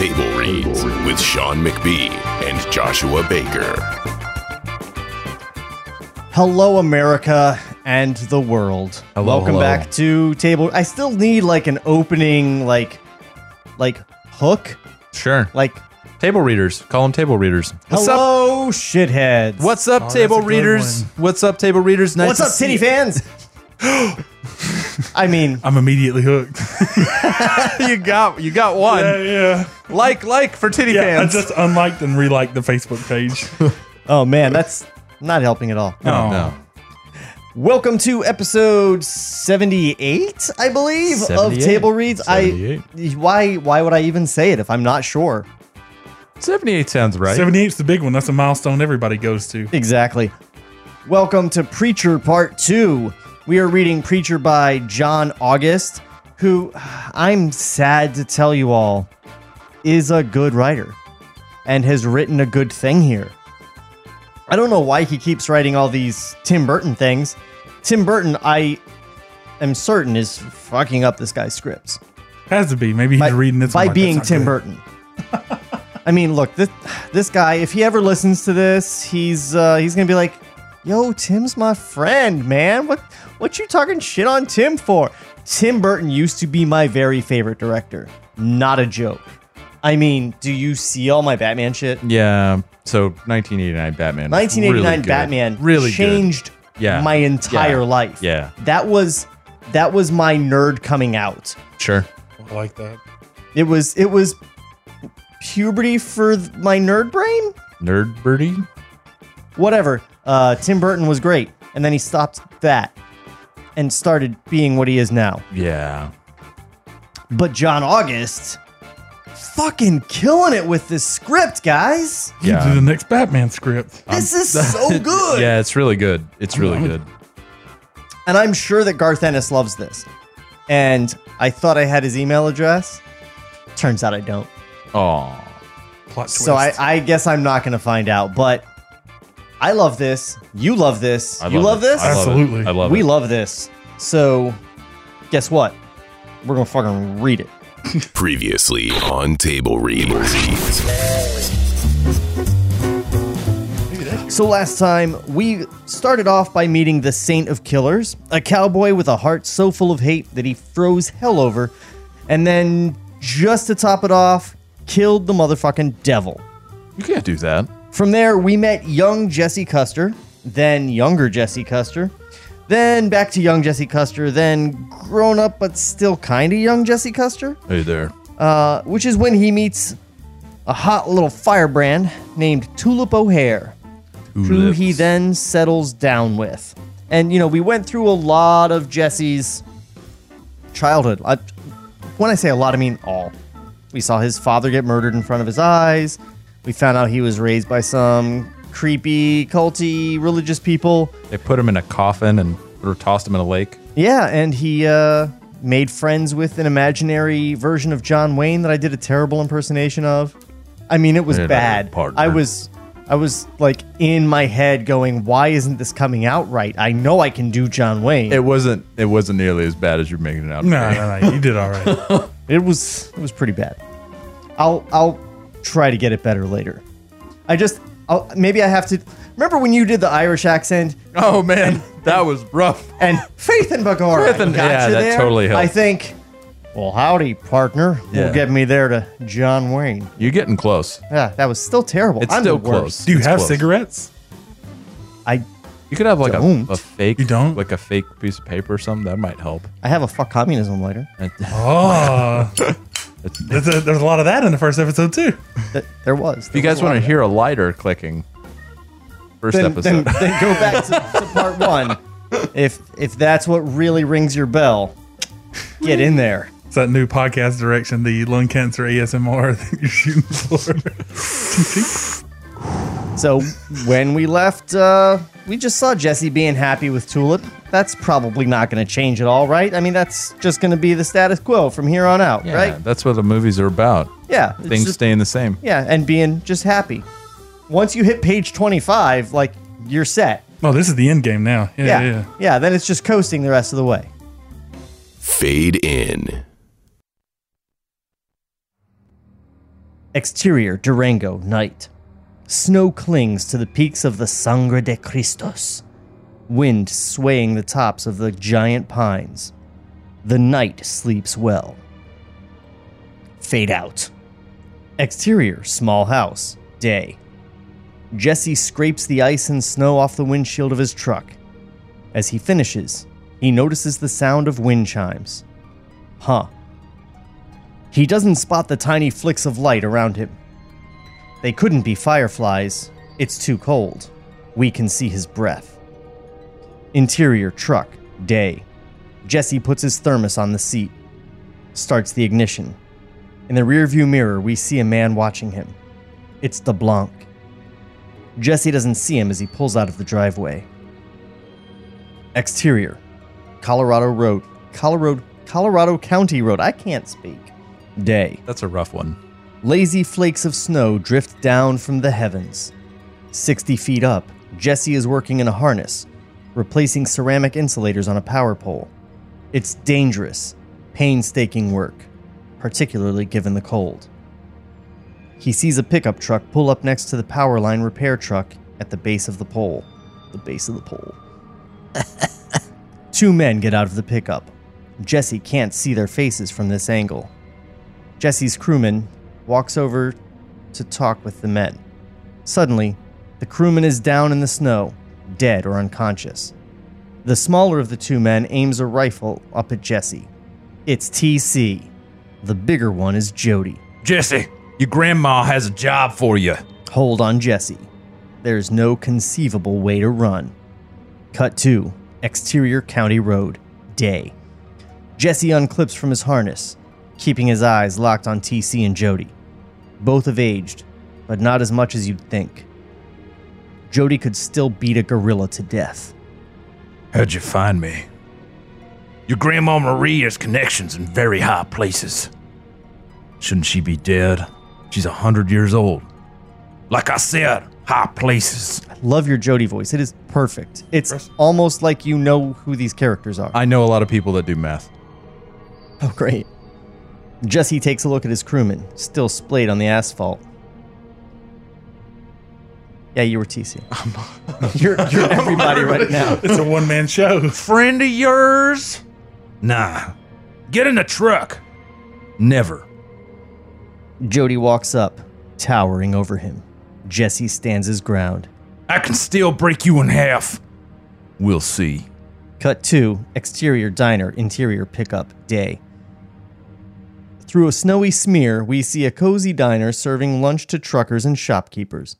Table Reads with Sean McBee and Joshua Baker. Hello, America and the world. Hello, Welcome hello. back to Table. I still need like an opening, like, like hook, Sure. like. Table readers. Call them table readers. What's up? Hello, shitheads. What's up, oh, that's table readers? one. What's up, table readers? Nice What's up, see titty fans? I mean, I'm immediately hooked. you got you got one. yeah, yeah. Like like for titty Yeah, fans. I just unliked and reliked the Facebook page. oh man, that's not helping at all. Oh, no. Welcome to episode seventy-eight, I believe, of Table Reads. I why why would I even say it if I'm not sure? 78 sounds right. 78's the big one. That's a milestone everybody goes to. Exactly. Welcome to Preacher Part 2. We are reading Preacher by John August, who I'm sad to tell you all is a good writer and has written a good thing here. I don't know why he keeps writing all these Tim Burton things. Tim Burton, I am certain, is fucking up this guy's scripts Has to be. Maybe he's by, reading this by like, being Tim good." Burton. I mean, look this this guy. If he ever listens to this, he's uh, he's gonna be like, "Yo, Tim's my friend, man. What what you talking shit on Tim for?" Tim Burton used to be my very favorite director. Not a joke. I mean, do you see all my Batman shit? yeah. So 1989 Batman. 1989 really. Batman Really changed Yeah. my entire Yeah. life. Yeah. That was that was my nerd coming out. Sure. I like that. It was it was puberty for th- my nerd brain. Nerd birdie. Whatever. Uh, Tim Burton was great, and then he stopped that and started being what he is now. Yeah. But John August, fucking killing it with this script, guys. You Yeah. do the next Batman script. This is so good. Yeah, it's really good. It's really I'm- good. And I'm sure that Garth Ennis loves this. And I thought I had his email address. Turns out I don't. Oh. Plot twist. So I, I guess I'm not going to find out. But I love this. You love this. I you love it. this? I love it. Absolutely. I love we it. love this. So, guess what? We're gonna fucking read it. Previously on Table Reads. So last time we started off by meeting the Saint of Killers, a cowboy with a heart so full of hate that he froze hell over, and then just to top it off, killed the motherfucking devil. You can't do that. From there, we met young Jesse Custer, then younger Jesse Custer, then back to young Jesse Custer, then grown up but still kind of young Jesse Custer. Hey there. uh, which is when he meets a hot little firebrand named Tulip O'Hare, who Tulips. he then settles down with. And, you know, we went through a lot of Jesse's childhood. I, when I say a lot, I mean all. We saw his father get murdered in front of his eyes. We found out he was raised by some creepy, culty, religious people. They put him in a coffin and or tossed him in a lake. Yeah, and he uh, made friends with an imaginary version of John Wayne that I did a terrible impersonation of. I mean, it was Hey there, bad. partner. I was, I was like in my head going, "Why isn't this coming out right? I know I can do John Wayne." It wasn't. It wasn't nearly as bad as you're making it out. to no, be. no, no. You did all right. It was, it was pretty bad. I'll, I'll try to get it better later. I just, I'll, maybe I have to. Remember when you did the Irish accent Oh man, that was rough. and Faith and Bagora Faith and- got yeah, that there? totally helped. I think. Well, howdy, partner. Yeah. Will get me there to John Wayne. You're getting close. Yeah, that was still terrible. It's I'm still the worst. close. Do you It's have close. cigarettes? I You could have like a, a fake. You don't? like a fake piece of paper or something. That might help. I have a fuck communism lighter. Oh, there's a, there's a lot of that in the first episode too. That there was. If you guys want to hear a lighter clicking, first then, episode. then, then go back to, to part one. If if that's what really rings your bell, get in there. It's that new podcast direction, the lung cancer ASMR that you're shooting for. So when we left, uh, we just saw Jesse being happy with Tulip. That's probably not going to change at all, right? I mean, that's just going to be the status quo from here on out, Yeah, right? that's what the movies are about. Yeah. Things just- staying the same. Yeah, and being just happy. Once you hit page 25, like, you're set. oh, this is the end game now. Yeah, Yeah. yeah. Yeah, then it's just coasting the rest of the way. Fade in. Exterior Durango night. Snow clings to the peaks of the Sangre de Cristos. Wind swaying the tops of the giant pines. The night sleeps well. Fade out. Exterior small house. Day. Jesse scrapes the ice and snow off the windshield of his truck. As he finishes, he notices the sound of wind chimes. Huh. He doesn't spot the tiny flicks of light around him. They couldn't be fireflies. It's too cold. We can see his breath. Interior truck, day. Jesse puts his thermos on the seat, starts the ignition. In the rearview mirror, we see a man watching him. It's DeBlanc. Jesse doesn't see him as he pulls out of the driveway. Exterior, Colorado Road, Colorado, Colorado County Road. I can't speak. Day. That's a rough one. Lazy flakes of snow drift down from the heavens. 60 feet up, Jesse is working in a harness, replacing ceramic insulators on a power pole. It's dangerous, painstaking work, particularly given the cold. He sees a pickup truck pull up next to the power line repair truck at the base of the pole. The base of the pole. Two men get out of the pickup. Jesse can't see their faces from this angle. Jesse's crewman walks over to talk with the men. Suddenly, the crewman is down in the snow, dead or unconscious. The smaller of the two men aims a rifle up at Jesse. It's TC. The bigger one is Jody. Jesse, your grandma has a job for you. Hold on, Jesse. There's no conceivable way to run. Cut 2. Exterior County Road. Day. Jesse unclips from his harness, keeping his eyes locked on TC and Jody. Both have aged, but not as much as you'd think. Jody could still beat a gorilla to death. How'd you find me? Your grandma Marie has connections in very high places. Shouldn't she be dead? She's a hundred years old. Like I said, high places. I love your Jody voice. It is perfect. It's almost like you know who these characters are. I know a lot of people that do math. Oh, great. Jesse takes a look at his crewman, still splayed on the asphalt. Yeah, you were TC. you're, you're everybody right now. It's a one man show. Friend of yours? Nah. Get in the truck. Never. Jody walks up, towering over him. Jesse stands his ground. I can still break you in half. We'll see. Cut 2, exterior diner, interior pickup, day. Through a snowy smear, we see a cozy diner serving lunch to truckers and shopkeepers.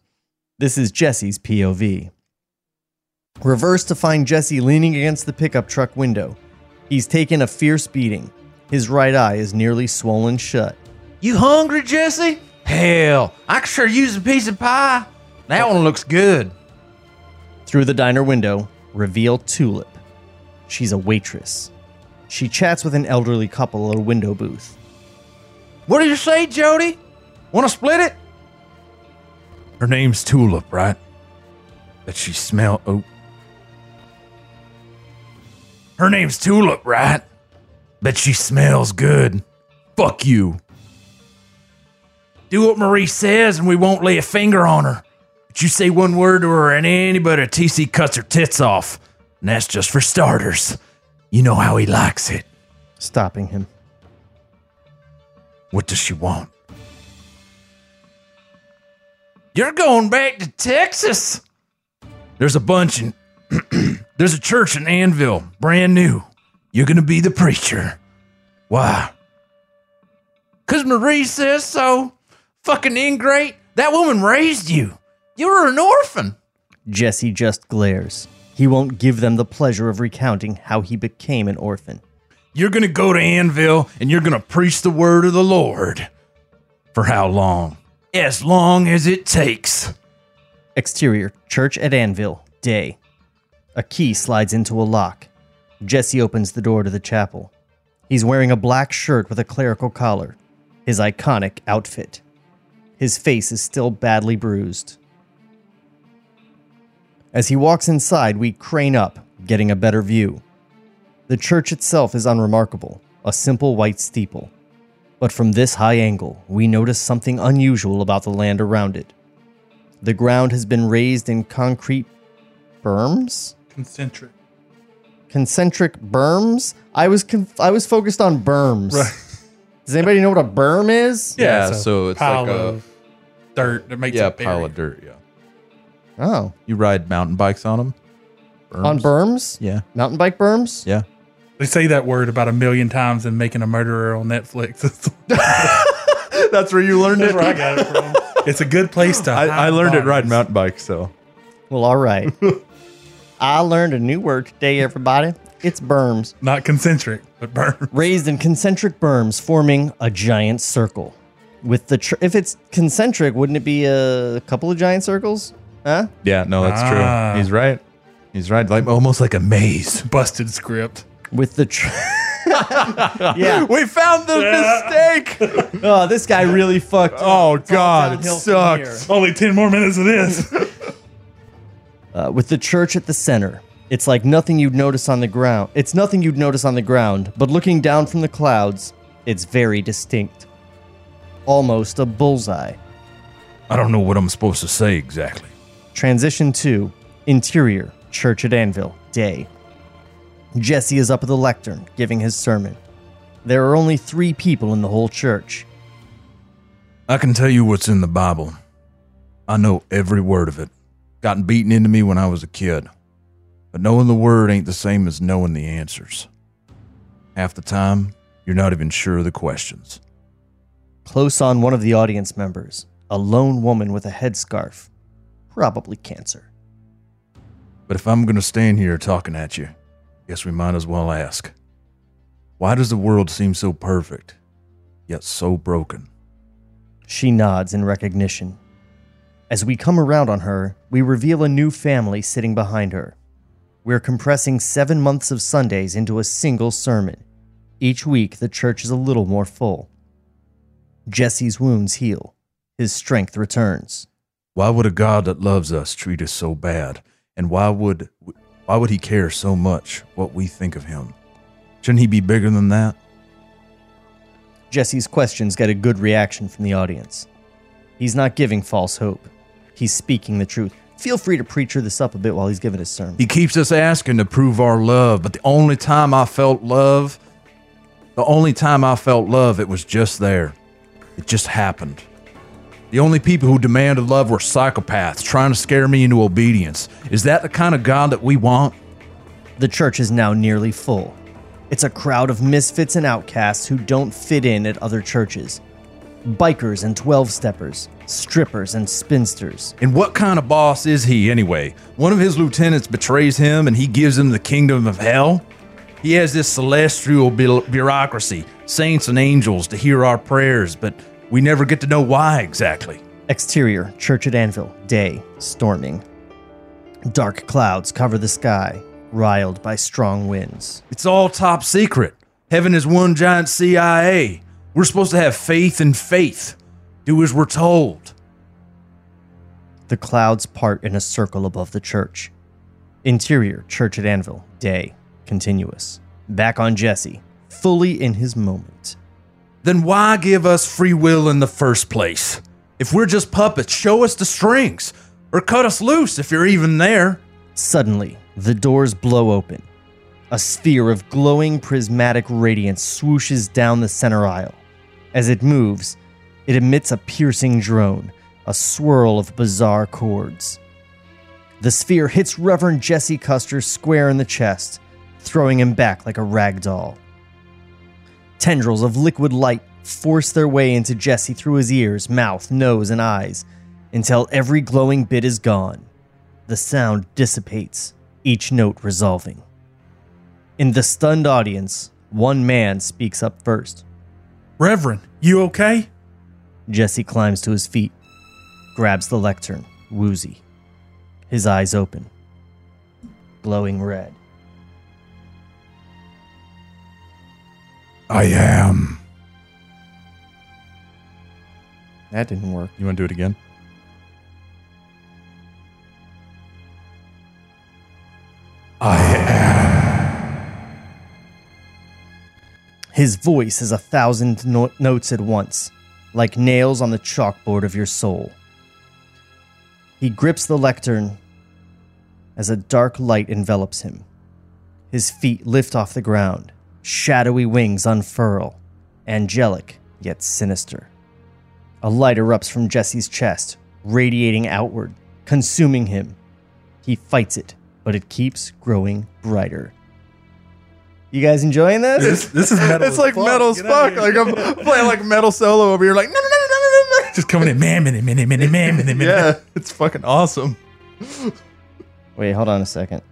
This is Jesse's POV. Reverse to find Jesse leaning against the pickup truck window. He's taken a fierce beating. His right eye is nearly swollen shut. You hungry, Jesse? Hell, I could sure use a piece of pie. That one looks good. Through the diner window, reveal Tulip. She's a waitress. She chats with an elderly couple at a window booth. What did you say, Jody? Want to split it? Her name's Tulip, right? But she smell. Oh. Her name's Tulip, right? Bet she smells good. Fuck you. Do what Marie says, and we won't lay a finger on her. But you say one word to her, and anybody at TC cuts her tits off. And that's just for starters. You know how he likes it. Stopping him. What does she want? You're going back to Texas. There's a bunch in. there's a church in Anvil, brand new. You're gonna be the preacher. Why? Cause Marie says so. Fucking ingrate. That woman raised you. You were an orphan. Jesse just glares. He won't give them the pleasure of recounting how he became an orphan. You're going to go to Anvil and you're going to preach the word of the Lord. For how long? As long as it takes. Exterior, church at Anvil, day. A key slides into a lock. Jesse opens the door to the chapel. He's wearing a black shirt with a clerical collar, his iconic outfit. His face is still badly bruised. As he walks inside, we crane up, getting a better view. The church itself is unremarkable, a simple white steeple. But from this high angle, we notice something unusual about the land around it. The ground has been raised in concrete berms? Concentric. Concentric berms? I was conf- I was focused on berms. Does anybody know what a berm is? Yeah, so it's like a- dirt that makes yeah, a pile of dirt. Yeah, Oh, you ride mountain bikes on them. on berms? Yeah, Mountain bike berms? yeah. They say that word about a million times in making a murderer on Netflix. That's where you learned That's where I got it from. It's a good place to. I, I hide learned it bodies. riding mountain bike. So Well, all right. I learned a new word today, everybody. It's berms. Not concentric, but berms. Raised in concentric berms, forming a giant circle. With the tr- if it's concentric, wouldn't it be a couple of giant circles? Huh? yeah, no, that's Ah. true. He's right. He's right. Like almost like a maze. Busted script. With the tr- yeah. We found the mistake. Oh, this guy really fucked. up. Oh It's all God, it downhill from sucks. Only 10 more minutes of this. uh, with the church at the center. It's like nothing you'd notice on the ground. It's nothing you'd notice on the ground, but looking down from the clouds, it's very distinct. Almost a bullseye. I don't know what I'm supposed to say exactly. Transition to interior, church at Anvil, day. Jesse is up at the lectern, giving his sermon. There are only three people in the whole church. I can tell you what's in the Bible. I know every word of it. Gotten beaten into me when I was a kid. But knowing the word ain't the same as knowing the answers. Half the time, you're not even sure of the questions. Close on one of the audience members, a lone woman with a headscarf. Probably cancer. But if I'm going to stand here talking at you, guess we might as well ask why does the world seem so perfect, yet so broken? She nods in recognition. As we come around on her, we reveal a new family sitting behind her. We're compressing seven months of Sundays into a single sermon. Each week, the church is a little more full. Jesse's wounds heal. His strength returns. Why would a God that loves us treat us so bad? And why would why would he care so much what we think of him? Shouldn't he be bigger than that? Jesse's questions get a good reaction from the audience. He's not giving false hope. He's speaking the truth. Feel free to preacher this up a bit while he's giving his sermon. He keeps us asking to prove our love, but the only time I felt love, the only time I felt love, it was just there. It just happened. The only people who demanded love were psychopaths trying to scare me into obedience. Is that the kind of God that we want? The church is now nearly full. It's a crowd of misfits and outcasts who don't fit in at other churches. Bikers and 12 steppers, strippers and spinsters. And what kind of boss is he anyway? One of his lieutenants betrays him and he gives him the kingdom of hell? He has this celestial bu- bureaucracy, saints and angels to hear our prayers, but we never get to know why exactly. Exterior, church at Anvil, day, storming. Dark clouds cover the sky, riled by strong winds. It's all top secret. Heaven is one giant CIA. We're supposed to have faith in faith. Do as we're told. The clouds part in a circle above the church. Interior, church at Anvil, day, continuous. Back on Jesse, fully in his moment. Then why give us free will in the first place? If we're just puppets, show us the strings. Or cut us loose if you're even there. Suddenly, the doors blow open. A sphere of glowing prismatic radiance swooshes down the center aisle. As it moves, it emits a piercing drone, a swirl of bizarre chords. The sphere hits Reverend Jesse Custer square in the chest, throwing him back like a rag doll. Tendrils of liquid light force their way into Jesse through his ears, mouth, nose, and eyes until every glowing bit is gone. The sound dissipates, each note resolving. In the stunned audience, One man speaks up first. Reverend, you okay? Jesse climbs to his feet, grabs the lectern, woozy. His eyes open, glowing red. I am. That didn't work. You want to do it again? I am. His voice is a thousand no- notes at once, like nails on the chalkboard of your soul. He grips the lectern as a dark light envelops him. His feet lift off the ground, shadowy wings unfurl, angelic yet sinister. A light erupts from Jesse's chest, radiating outward, consuming him. He fights it, but it keeps growing brighter. You guys enjoying this? This, this is metal. It's like fuck. metal as fuck. Like I'm playing like metal solo over here. Like no no no no no no no. just coming in, man, minute, minute, minute, man, minute, minute. Yeah, it's fucking awesome. Wait, hold on a second.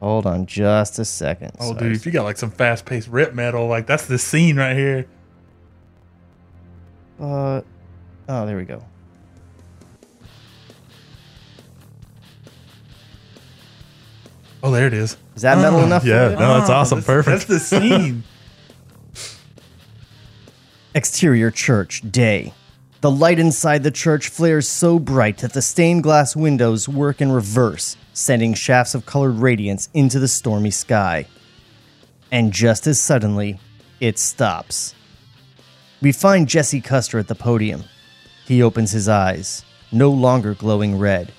Hold on just a second. Oh, Sorry. dude, if you got like some fast paced rip metal, like that's the scene right here. Uh, oh, there we go. Oh, there it is. Is that metal enough? yeah, For you? no, it's awesome. That's, Perfect. That's the scene. Exterior church day. The light inside the church flares so bright that the stained glass windows work in reverse, sending shafts of colored radiance into the stormy sky. And just as suddenly, it stops. We find Jesse Custer at the podium. He opens his eyes, no longer glowing red.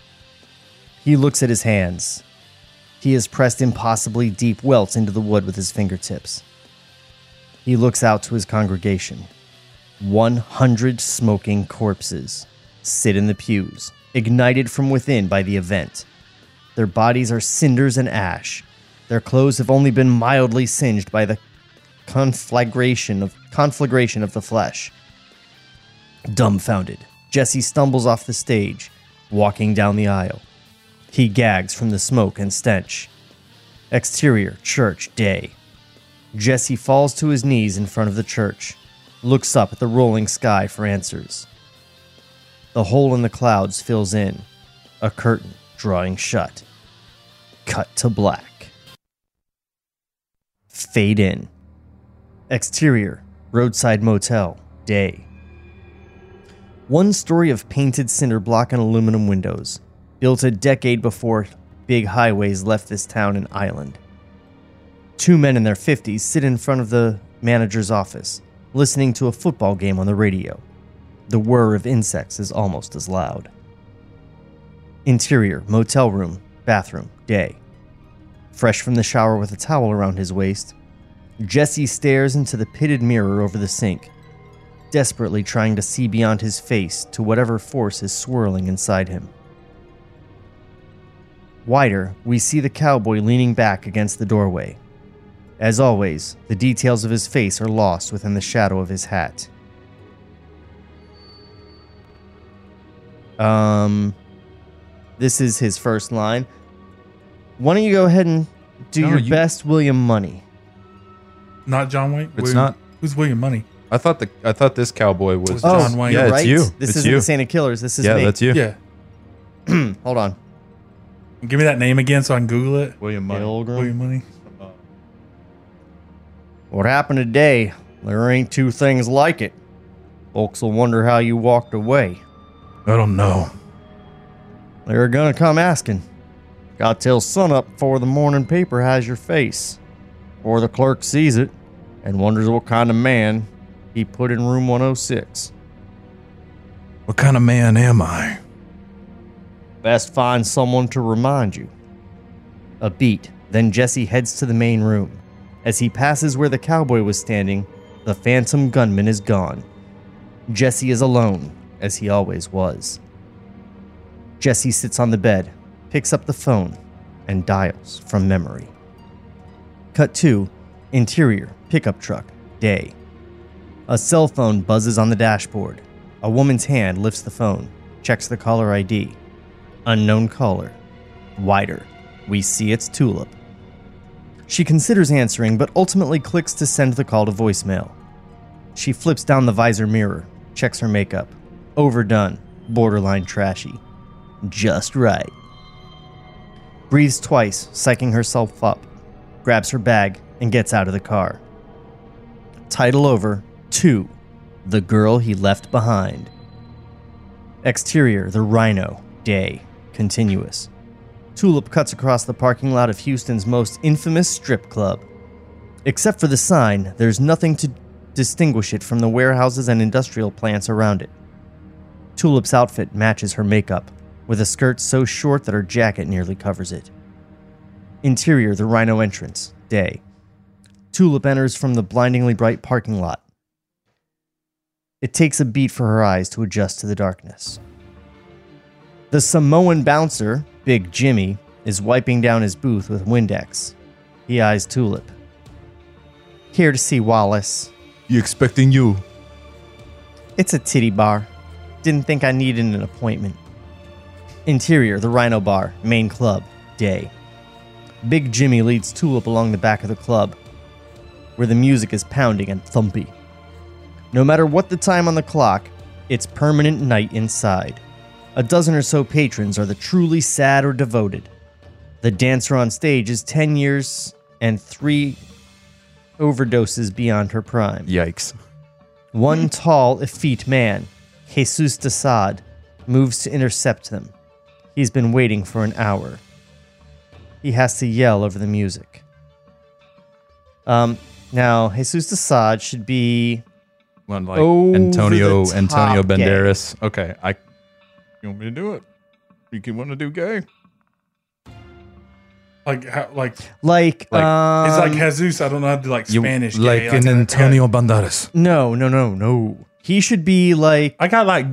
He looks at his hands. He has pressed impossibly deep welts into the wood with his fingertips. He looks out to his congregation. 100 smoking corpses sit in the pews, ignited from within by the event. Their bodies are cinders and ash. Their clothes have only been mildly singed by the conflagration of conflagration of the flesh. Dumbfounded, Jesse stumbles off the stage, walking down the aisle. He gags from the smoke and stench. Exterior church day. Jesse falls to his knees in front of the church, looks up at the rolling sky for answers. The hole in the clouds fills in, a curtain drawing shut. Cut to black. Fade in. Exterior, roadside motel, day. One story of painted cinder block and aluminum windows, built a decade before big highways left this town an island. Two men in their 50s sit in front of the manager's office, listening to a football game on the radio. The whir of insects is almost as loud. Interior, motel room, bathroom, day. Fresh from the shower with a towel around his waist, Jesse stares into the pitted mirror over the sink, desperately trying to see beyond his face to whatever force is swirling inside him. Wider, we see the cowboy leaning back against the doorway. As always, the details of his face are lost within the shadow of his hat. Um, this is his first line. Why don't you go ahead and do No, your you- best, William Munny? Not John Wayne. It's William- not. Who's William Munny? I thought the I thought this cowboy was. Was John Wayne. Yeah, you're it's right. you. This It's isn't you. the Saint of Killers. This is yeah, me. that's you. Yeah. Hold on. Give me that name again so I can Google it. William Munny. William Munny. What happened today? There ain't two things like it. Folks will wonder how you walked away. I don't know. They're gonna come asking. Got till sunup before the morning paper has your face. Or the clerk sees it and wonders what kind of man he put in room 106. What kind of man am I? Best find someone to remind you. A beat, then Jesse heads to the main room. As he passes where the cowboy was standing, the phantom gunman is gone. Jesse is alone, as he always was. Jesse sits on the bed, picks up the phone, and dials from memory. Cut 2 Interior, pickup truck, day. A cell phone buzzes on the dashboard. A woman's hand lifts the phone, checks the caller ID. Unknown caller. Wider. We see it's Tulip. She considers answering, but ultimately clicks to send the call to voicemail. She flips down the visor mirror, checks her makeup. Overdone, borderline trashy. Just right. Breathes twice, psyching herself up, grabs her bag, and gets out of the car. Title over 2 The Girl He Left Behind. Exterior The Rhino, day, continuous. Tulip cuts across the parking lot of Houston's most infamous strip club. Except for the sign, there's nothing to distinguish it from the warehouses and industrial plants around it. Tulip's outfit matches her makeup, with a skirt so short that her jacket nearly covers it. Interior, the Rhino entrance, day. Tulip enters from the blindingly bright parking lot. It takes a beat for her eyes to adjust to the darkness. The Samoan bouncer, Big Jimmy, is wiping down his booth with Windex. He eyes Tulip. Here to see Wallace. You expecting you? It's a titty bar. Didn't think I needed an appointment. Interior, the Rhino Bar, main club, day. Big Jimmy leads Tulip along the back of the club, where the music is pounding and thumpy. No matter what the time on the clock, it's permanent night inside. A dozen or so patrons are the truly sad or devoted. The dancer on stage is 10 years and three overdoses beyond her prime. Yikes. One tall, effete man, Jesus De Sade, moves to intercept them. He's been waiting for an hour. He has to yell over the music. Um, now, Jesus De Sade should be One like Antonio Antonio. Banderas. Okay, I. You want me to do it? You can want to do gay? Like, how, like like, Like, um, it's like Jesus. I don't know how to do like You Spanish. like gay, an that- Antonio Banderas? no, no, no, no. He should be like I got like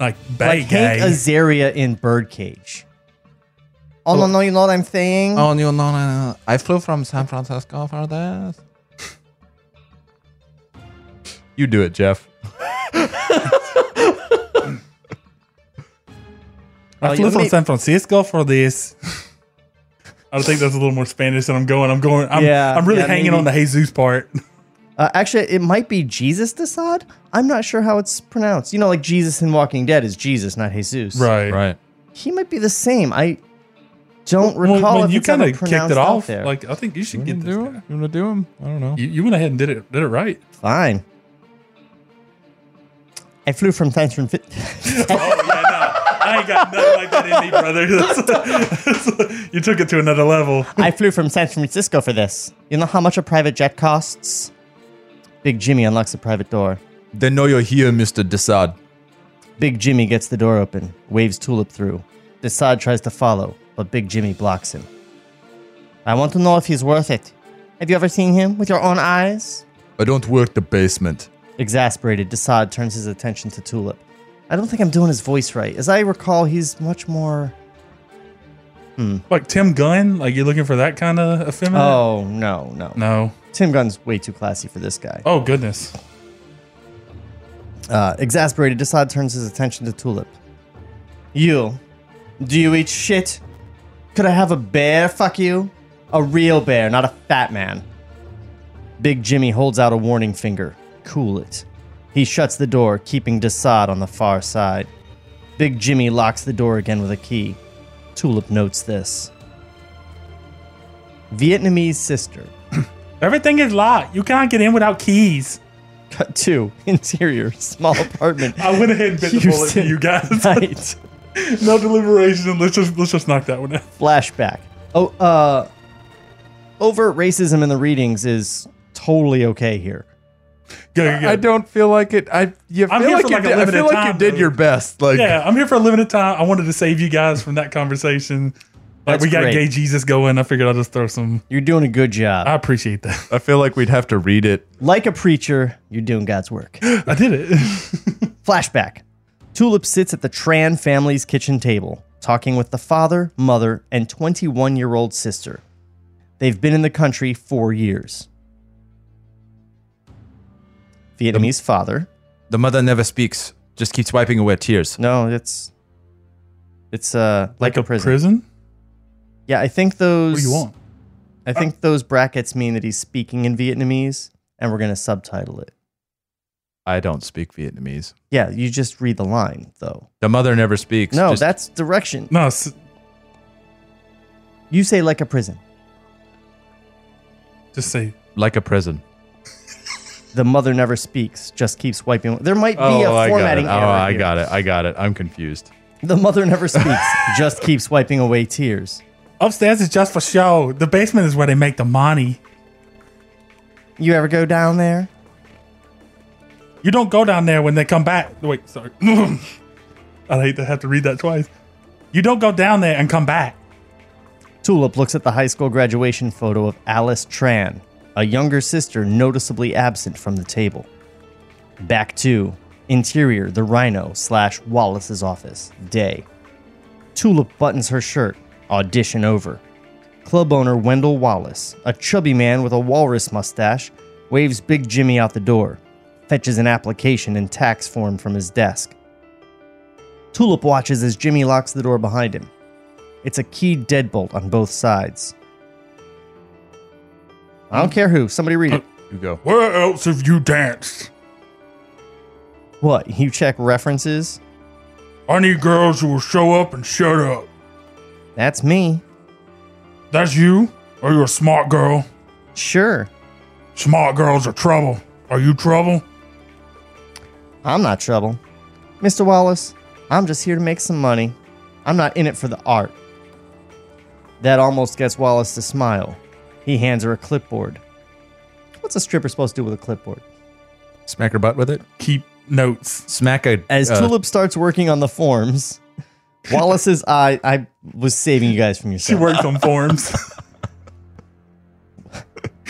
like bay like Hank. Azaria in Birdcage. Oh no, no, you know what I'm saying? Oh no, no, no! I flew from San Francisco for this. You do it, Jeff. I flew from mean- San Francisco for this. I think that's a little more Spanish than I'm going. I'm going. I'm, Yeah, I'm really yeah, hanging maybe. on the Jesus part. Uh, actually, it might be Jesus De Sade. I'm not sure how it's pronounced. You know, like Jesus in Walking Dead is Jesus, not Jesus. Right. Right. He might be the same. I don't Well, recall well, if you kind of kicked it off. there. Like I think you should You get want this. do guy. it? You want to do him? I don't know. You, you went ahead and did it. Did it right. Fine. I flew from San Francisco. oh yeah, no, I ain't got nothing like that in me, brother. You took it to another level. I flew from San Francisco for this. You know how much a private jet costs? Big Jimmy unlocks the private door. They know you're here, Mister De Sade. Big Jimmy gets the door open, waves Tulip through. De Sade tries to follow, but Big Jimmy blocks him. I want to know if he's worth it. Have you ever seen him with your own eyes? I don't work the basement. Exasperated, De Sade turns his attention to Tulip. I don't think I'm doing his voice right. As I recall, he's much more. Like Tim Gunn. Like you're looking for that kind of effeminate. Oh, no, no. no. Tim Gunn's way too classy for this guy. Oh goodness. Uh, exasperated, De Sade turns his attention to Tulip. You, do you eat shit? Could I have a bear fuck you? A real bear, not a fat man. Big Jimmy holds out a warning finger. Cool it. He shuts the door, keeping De Sade on the far side. Big Jimmy locks the door again with a key. Tulip notes this. Vietnamese sister. Everything is locked. You can't get in without keys. Cut two. Interior. Small apartment. I went ahead and bit the bullet for you guys. Night. no deliberation. Let's just let's just knock that one out. flashback. Oh, uh, overt racism in the readings is totally okay here. Go, go, go. I don't feel like it. I you I'm feel here like for, you a did, I feel like time, you did though. your best. Like Yeah, I'm here for a limited time. I wanted to save you guys from that conversation. Like That's we got great. gay Jesus going. I figured I'll just throw some. You're doing a good job. I appreciate that. I feel like we'd have to read it. like a preacher, you're doing God's work. I did it. Flashback. Tulip sits at the Tran family's kitchen table, talking with the father, mother, and 21 year old sister. They've been in the country four years. Vietnamese father. The mother never speaks. Just keeps wiping away tears. No, it's it's uh like, a prison. prison. Yeah, I think those What do you want? I think those brackets mean that he's speaking in Vietnamese, and we're gonna subtitle it. I don't speak Vietnamese. Yeah, you just read the line though. The mother never speaks. No, Just- that's direction. No, s- You say like a prison. just say like a prison. The mother never speaks, just keeps wiping. There might be Oh, a I got it. formatting Oh, error. I here. got it. I got it. I'm confused. The mother never speaks, just keeps wiping away tears. upstairs is just for show. The basement is where they make the money. You ever go down there? You don't go down there when they come back. Wait, sorry. I hate to have to read that twice. You don't go down there and come back. Tulip looks at the high school graduation photo of Alice Tran, a younger sister noticeably absent from the table. Back to interior, the Rhino slash Wallace's office, day. Tulip buttons her shirt, audition over. Club owner Wendell Wallace, a chubby man with a walrus mustache, waves Big Jimmy out the door, fetches an application and tax form from his desk. Tulip watches as Jimmy locks the door behind him. It's a keyed deadbolt on both sides. I don't care who, somebody read it. Uh, you go. Where else have you danced? What, you check references? I need girls who will show up and shut up. That's me. That's you? Are you a smart girl? Sure. Smart girls are trouble. Are you trouble? I'm not trouble. Mr. Wallace, I'm just here to make some money. I'm not in it for the art. That almost gets Wallace to smile. He hands her a clipboard. What's a stripper supposed to do with a clipboard? Smack her butt with it. Keep notes. Smack a. As uh, Tulip starts working on the forms, Wallace's eye. I was saving you guys from yourself. She worked on forms.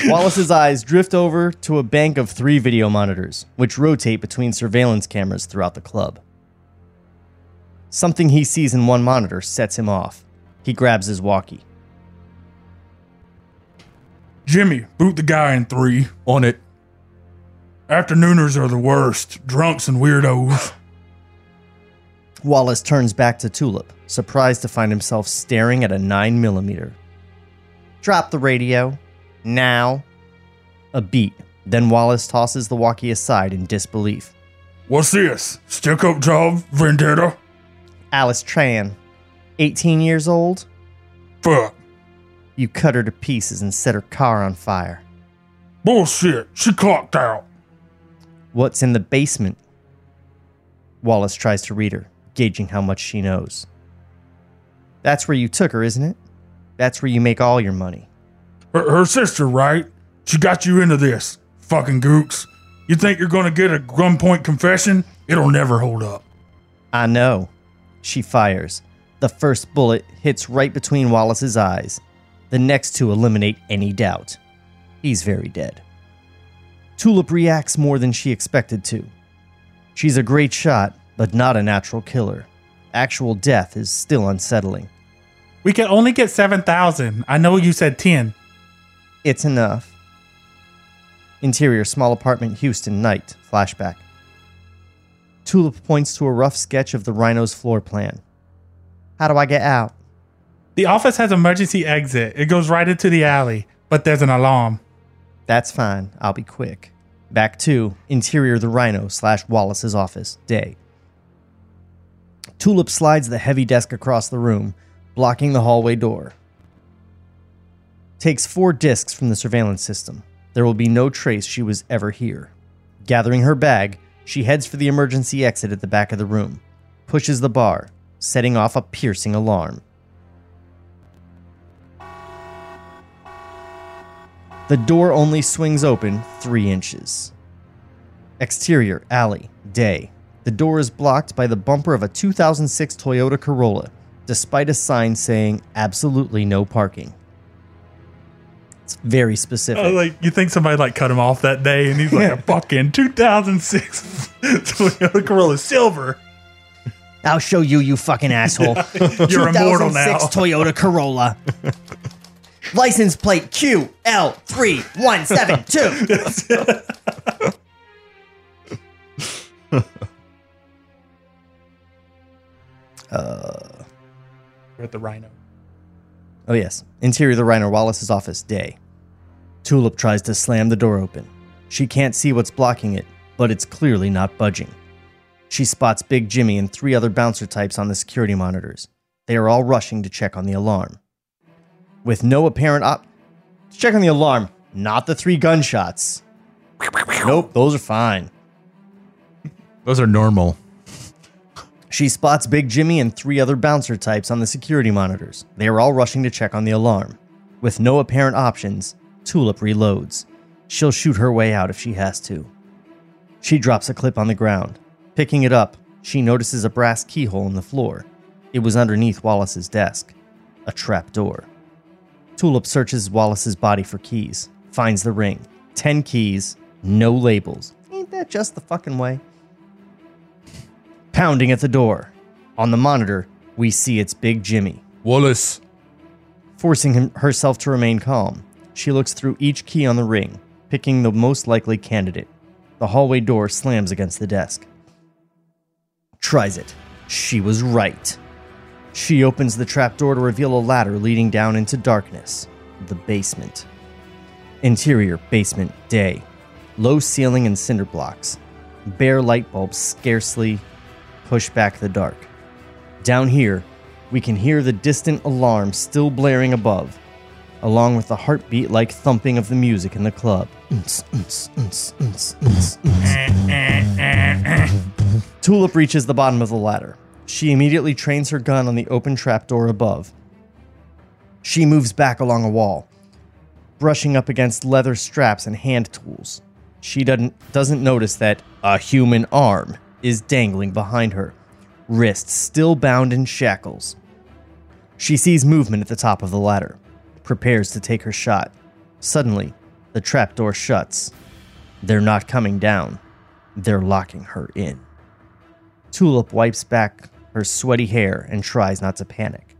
Wallace's eyes drift over to a bank of three video monitors, which rotate between surveillance cameras throughout the club. Something he sees in one monitor sets him off. He grabs his walkie. Jimmy, boot the guy in three. on it. Afternooners are the worst. Drunks and weirdos. Wallace turns back to Tulip, surprised to find himself staring at a 9mm. Drop the radio. Now. A beat. Then Wallace tosses the walkie aside in disbelief. What's this? Stick up job? Vendetta? Alice Tran, 18 years old, Fuck. You cut her to pieces and set her car on fire. Bullshit. She clocked out. What's in the basement? Wallace tries to read her, gauging how much she knows. That's where you took her, isn't it? That's where you make all your money. Her, her sister, right? She got you into this. Fucking gooks. You think you're gonna get a gunpoint confession? It'll never hold up. I know. She fires. The first bullet hits right between Wallace's eyes. The next to eliminate any doubt. He's very dead. Tulip reacts more than she expected to. She's a great shot, but not a natural killer. Actual death is still unsettling. We can only get 7,000. I know you said 10. It's enough. Interior small apartment, Houston, night. Flashback. Tulip points to a rough sketch of the rhino's floor plan. How do I get out? The office has emergency exit. It goes right into the alley, but there's an alarm. That's fine. I'll be quick. Back to interior the rhino slash Wallace's office. Day. Tulip slides the heavy desk across the room, blocking the hallway door. Takes four discs from the surveillance system. There will be no trace she was ever here. Gathering her bag, she heads for the emergency exit at the back of the room, pushes the bar, setting off a piercing alarm. The door only swings open three inches. Exterior, alley, day. The door is blocked by the bumper of a 2006 Toyota Corolla, despite a sign saying absolutely no parking. It's very specific. Uh, like you think somebody like cut him off that day, and he's like a fucking 2006 Toyota Corolla silver. I'll show you, you fucking asshole. You're immortal now. 2006 Toyota Corolla. License plate QL3172. uh, We're at the Rhino. Oh, yes. Interior of the Rhino, Wallace's office, day. Tulip tries to slam the door open. She can't see what's blocking it, but it's clearly not budging. She spots Big Jimmy and three other bouncer types on the security monitors. They are all rushing to check on the alarm. With no apparent op. Check on the alarm, not the three gunshots. Nope, those are fine. Those are normal. She spots Big Jimmy and three other bouncer types on the security monitors. They are all rushing to check on the alarm. With no apparent options, Tulip reloads. She'll shoot her way out if she has to. She drops a clip on the ground. Picking it up, she notices a brass keyhole in the floor. It was underneath Wallace's desk. A trap door. Tulip searches Wallace's body for keys, finds the ring. Ten keys, no labels. Ain't that just the fucking way? Pounding at the door. On the monitor, we see it's Big Jimmy. Wallace. Forcing him, herself to remain calm, she looks through each key on the ring, picking the most likely candidate. The hallway door slams against the desk. Tries it. She was right. She opens the trapdoor to reveal a ladder leading down into darkness. The basement. Interior basement day. Low ceiling and cinder blocks. Bare light bulbs scarcely push back the dark. Down here, we can hear the distant alarm still blaring above, along with the heartbeat like thumping of the music in the club. Tulip reaches the bottom of the ladder. She immediately trains her gun on the open trapdoor above. She moves back along a wall, brushing up against leather straps and hand tools. She doesn't, doesn't notice that a human arm is dangling behind her, wrists still bound in shackles. She sees movement at the top of the ladder, prepares to take her shot. Suddenly, the trapdoor shuts. They're not coming down, they're locking her in. Tulip wipes back her sweaty hair and tries not to panic.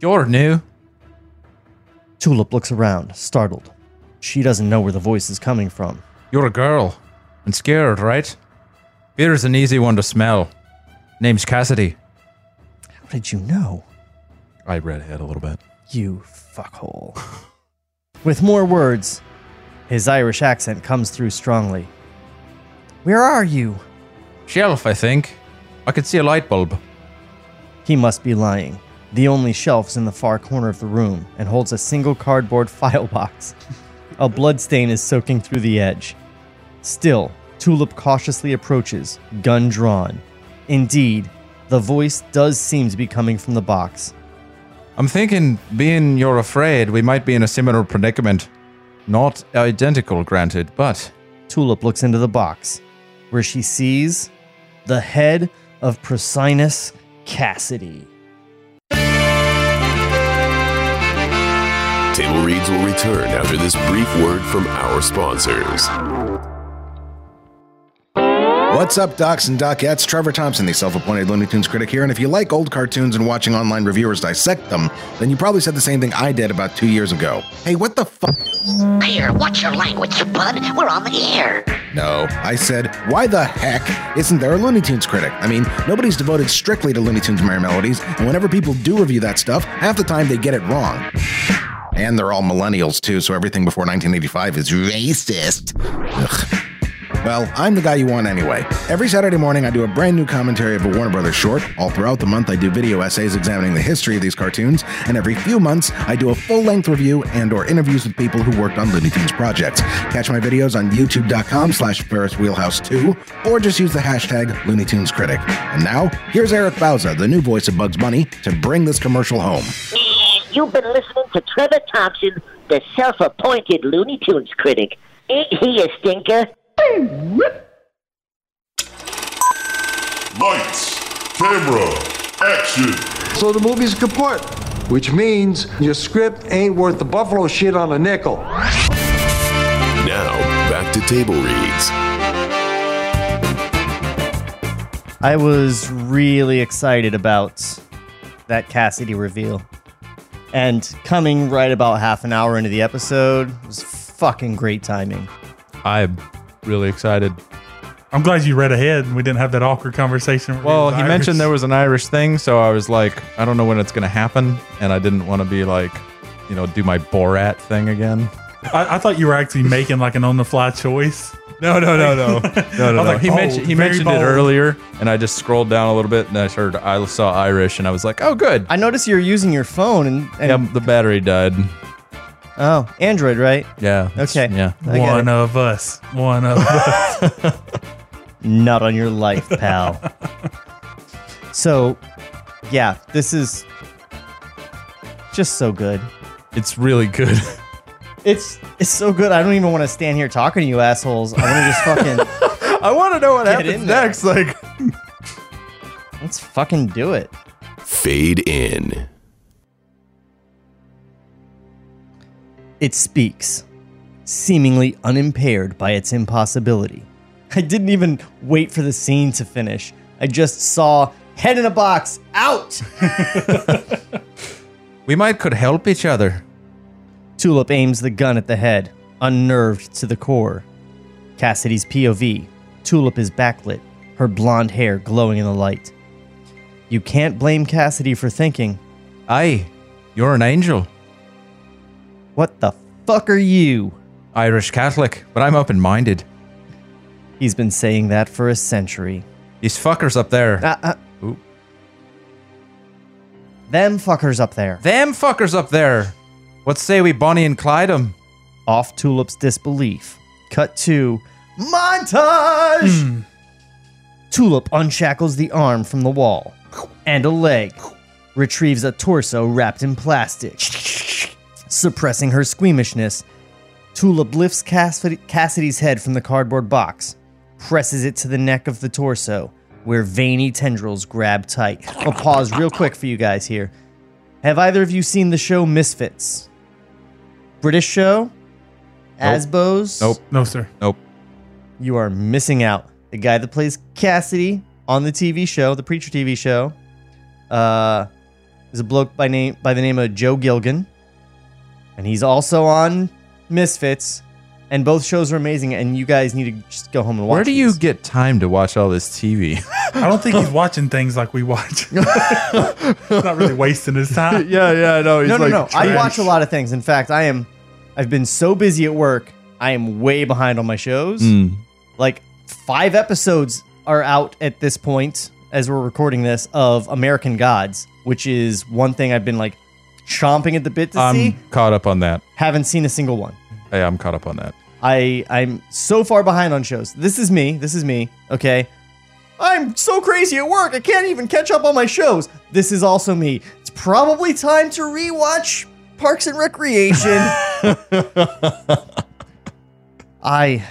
You're new. Tulip looks around, startled. She doesn't know where the voice is coming from. You're a girl. And scared, right? Fear's an easy one to smell. Name's Cassidy. How did you know? I read ahead a little bit. You fuckhole. With more words, his Irish accent comes through strongly. Where are you? Shelf, I think. I could see a light bulb. He must be lying. The only shelf's in the far corner of the room and holds a single cardboard file box. a blood stain is soaking through the edge. Still, Tulip cautiously approaches, gun drawn. Indeed, the voice does seem to be coming from the box. I'm thinking, being you're afraid, we might be in a similar predicament. Not identical, granted, but Tulip looks into the box, where she sees the head of Procinus Cassidy. Table Reads will return after this brief word from our sponsors. What's up, docs and docettes? Trevor Thompson, the self-appointed Looney Tunes critic here, and if you like old cartoons and watching online reviewers dissect them, then you probably said the same thing I did about two years ago. Hey, what the fuck? Here, watch your language, bud. We're on the air. No, I said, why the heck isn't there a Looney Tunes critic? I mean, nobody's devoted strictly to Looney Tunes Merry Melodies, and whenever people do review that stuff, half the time they get it wrong. And they're all millennials too, so everything before 1985 is racist. Ugh. Well, I'm the guy you want anyway. Every Saturday morning, I do a brand new commentary of a Warner Brothers short. All throughout the month, I do video essays examining the history of these cartoons, and every few months, I do a full-length review and/or interviews with people who worked on Looney Tunes projects. Catch my videos on YouTube.com/slash Ferris Wheelhouse 2, or just use the hashtag Looney Tunes Critic. And now, here's Eric Bauza, the new voice of Bugs Bunny, to bring this commercial home. You've been listening to Trevor Thompson, the self-appointed Looney Tunes critic. Ain't he a stinker? Lights, camera, action. So the movie's a kaput, which means your script ain't worth the buffalo shit on a nickel. Now, back to Table Reads. I was really excited about that Cassidy reveal. And coming right about half an hour into the episode was fucking great timing. I'm really excited. I'm glad you read ahead and we didn't have that awkward conversation. where Well, he Irish. mentioned there was an Irish thing, so I was like, I don't know when it's gonna happen, and I didn't want to be like, you know, do my Borat thing again. I, I thought you were actually making like an on the fly choice. No, no, no, no, no, no. no. like, he oh, mentioned he mentioned bold. it earlier, and I just scrolled down a little bit, and I heard I saw Irish, and I was like, oh, good. I noticed you're using your phone and, and Yep, the battery died. Oh, Android, right? Yeah. it's- Okay. Yeah. I get One it. of us. One of us. Not on your life, pal. so, yeah, this is just so good. It's really good. It's it's so good. I don't even want to stand here talking to you assholes. I want to just fucking I want to know what happens in there. next. Like, let's fucking do it. Fade in. It speaks, seemingly unimpaired by its impossibility. I didn't even wait for the scene to finish. I just saw head in a box out. We might could help each other. Tulip aims the gun at the head, unnerved to the core. Cassidy's POV. Tulip is backlit, her blonde hair glowing in the light. You can't blame Cassidy for thinking, Aye, you're an angel. What the fuck are you? Irish Catholic, but I'm open minded. He's been saying that for a century. These fuckers up there. Uh, uh, them fuckers up there. Them fuckers up there. What say we Bonnie and Clyde 'em? Off Tulip's disbelief. Cut to montage. Tulip unshackles the arm from the wall and a leg, retrieves a torso wrapped in plastic. Suppressing her squeamishness, Tulip lifts Cassidy's head from the cardboard box, presses it to the neck of the torso, where veiny tendrils grab tight. I'll pause real quick for you guys here. Have either of you seen the show Misfits? British show? Asbos? Nope. no, sir. Nope. You are missing out. The guy that plays Cassidy on the TV show, the Preacher TV show, uh, is a bloke by name by the name of Joe Gilgun, and he's also on Misfits. And both shows are amazing, and you guys need to just go home and watch. Where do you these. get time to watch all this TV? I don't think he's watching things like we watch. he's not really wasting his time. yeah, yeah, I know. He's No, no, like, no. I watch a lot of things. In fact, I am. I've been so busy at work. I am way behind on my shows. Mm. Like five episodes are out at this point as we're recording this of American Gods, which is one thing I've been like chomping at the bit to I'm see. caught up on that. Haven't seen a single one. Hey, I'm caught up on that. I I'm so far behind on shows. This is me. This is me. Okay. I'm so crazy at work. I can't even catch up on my shows. This is also me. It's probably time to rewatch Parks and Recreation. I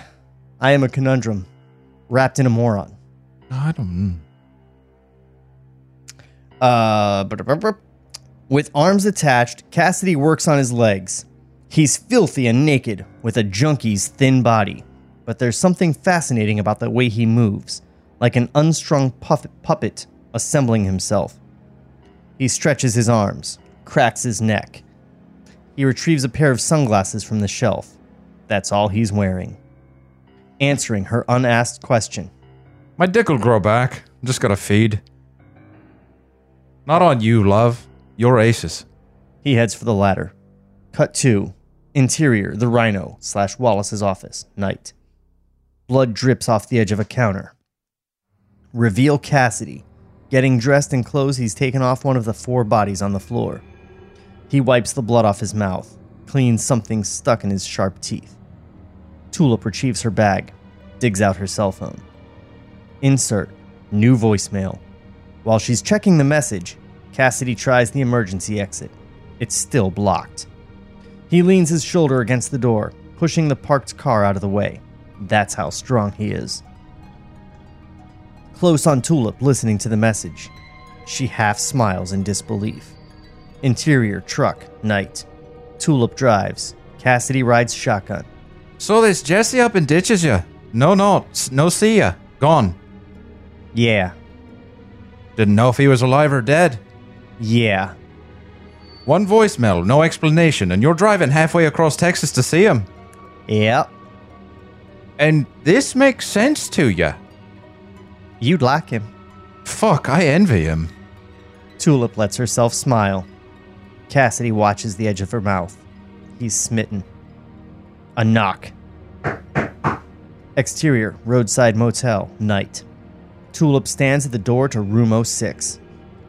I am a conundrum wrapped in a moron. I don't. Uh. With arms attached, Cassidy works on his legs. He's filthy and naked with a junkie's thin body, but there's something fascinating about the way he moves, like an unstrung puppet assembling himself. He stretches his arms, cracks his neck. He retrieves a pair of sunglasses from the shelf. That's all he's wearing. Answering her unasked question. My dick'll grow back. I'm just gotta feed. Not on you, love. You're aces. He heads for the ladder. Cut two. Interior, the Rhino slash Wallace's office. Night. Blood drips off the edge of a counter. Reveal Cassidy. Getting dressed in clothes, he's taken off one of the four bodies on the floor. He wipes the blood off his mouth, cleans something stuck in his sharp teeth. Tulip retrieves her bag, digs out her cell phone. Insert new voicemail. While she's checking the message, Cassidy tries the emergency exit. It's still blocked. He leans his shoulder against the door, pushing the parked car out of the way. That's how strong he is. Close on Tulip, listening to the message. She half smiles in disbelief. Interior truck, night. Tulip drives. Cassidy rides shotgun. So this Jesse up and ditches ya. No, no, no see ya. Gone. Yeah, Didn't know if he was alive or dead. Yeah. One voicemail, no explanation, and you're driving halfway across Texas to see him. Yep. And this makes sense to you. You'd like him. Fuck, I envy him. Tulip lets herself smile. Cassidy watches the edge of her mouth. He's smitten. A knock. Exterior, roadside motel, night. Tulip stands at the door to room 06.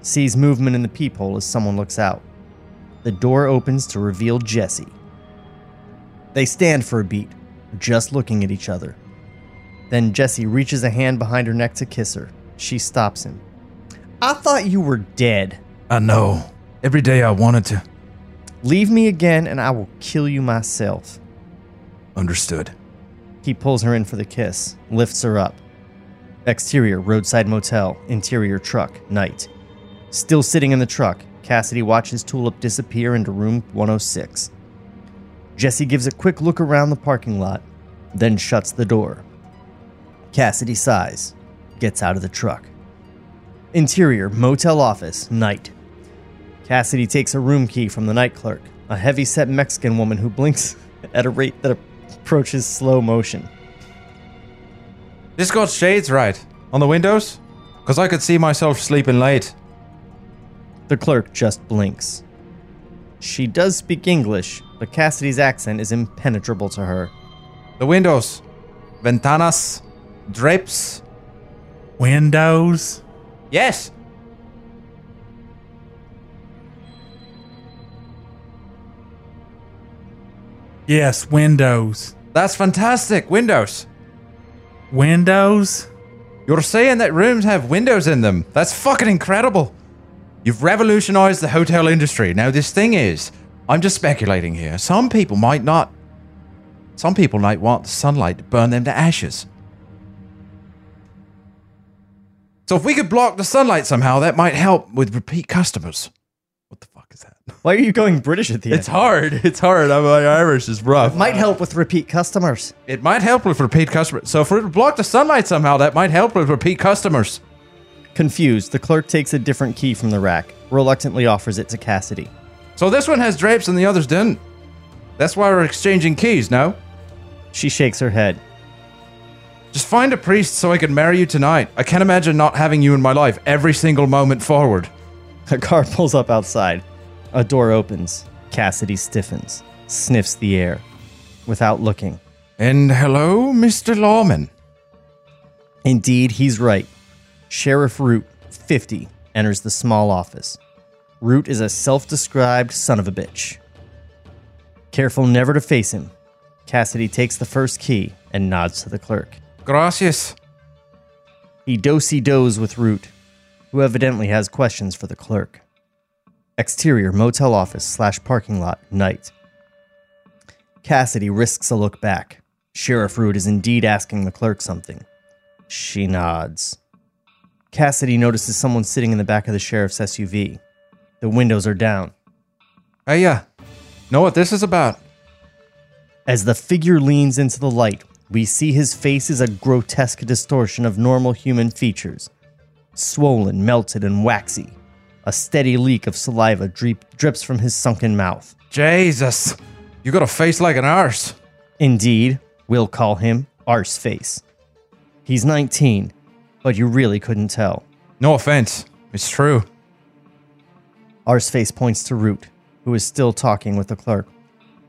Sees movement in the peephole as someone looks out. The door opens to reveal Jesse. They stand for a beat, just looking at each other. Then Jesse reaches a hand behind her neck to kiss her. She stops him. I thought you were dead. I know. Every day I wanted to. Leave me again and I will kill you myself. Understood. He pulls her in for the kiss, lifts her up. Exterior, roadside motel, interior truck, night. Still sitting in the truck, Cassidy watches Tulip disappear into room 106. Jesse gives a quick look around the parking lot, then shuts the door. Cassidy sighs, gets out of the truck. Interior, motel office, night. Cassidy takes a room key from the night clerk, a heavy set Mexican woman who blinks at a rate that approaches slow motion. This got shades right. On the windows? Because I could see myself sleeping late. The clerk just blinks. She does speak English, but Cassidy's accent is impenetrable to her. The windows. Ventanas. Drapes. Windows. Yes. Yes, windows. That's fantastic. Windows. Windows? You're saying that rooms have windows in them. That's fucking incredible. You've revolutionized the hotel industry. Now, this thing is, I'm just speculating here. Some people might not. Some people might want the sunlight to burn them to ashes. So, if we could block the sunlight somehow, that might help with repeat customers. What the fuck is that? Why are you going British at the end? It's hard. It's hard. I'm, my Irish is rough. It Might help with repeat customers. It might help with repeat customers. So, if we could block the sunlight somehow, that might help with repeat customers. Confused, the clerk takes a different key from the rack, reluctantly offers it to Cassidy. So, this one has drapes and the others didn't. That's why we're exchanging keys, no? She shakes her head. Just find a priest so I can marry you tonight. I can't imagine not having you in my life every single moment forward. A car pulls up outside. A door opens. Cassidy stiffens, sniffs the air, without looking. And hello, Mr. Lawman. Indeed, he's right. Sheriff Root, 50, enters the small office. Root is a self described son of a bitch. Careful never to face him, Cassidy takes the first key and nods to the clerk. Gracias. He dosey does with Root, who evidently has questions for the clerk. Exterior motel office slash parking lot, night. Cassidy risks a look back. Sheriff Root is indeed asking the clerk something. She nods. Cassidy notices someone sitting in the back of the sheriff's SUV. The windows are down. Hey, uh, know what this is about? As the figure leans into the light, we see his face is a grotesque distortion of normal human features. Swollen, melted, and waxy. A steady leak of saliva drip, drips from his sunken mouth. Jesus. You got a face like an arse. Indeed, we'll call him Arse Face. He's 19, but you really couldn't tell. No offense. It's true. Arse Face points to Root, who is still talking with the clerk.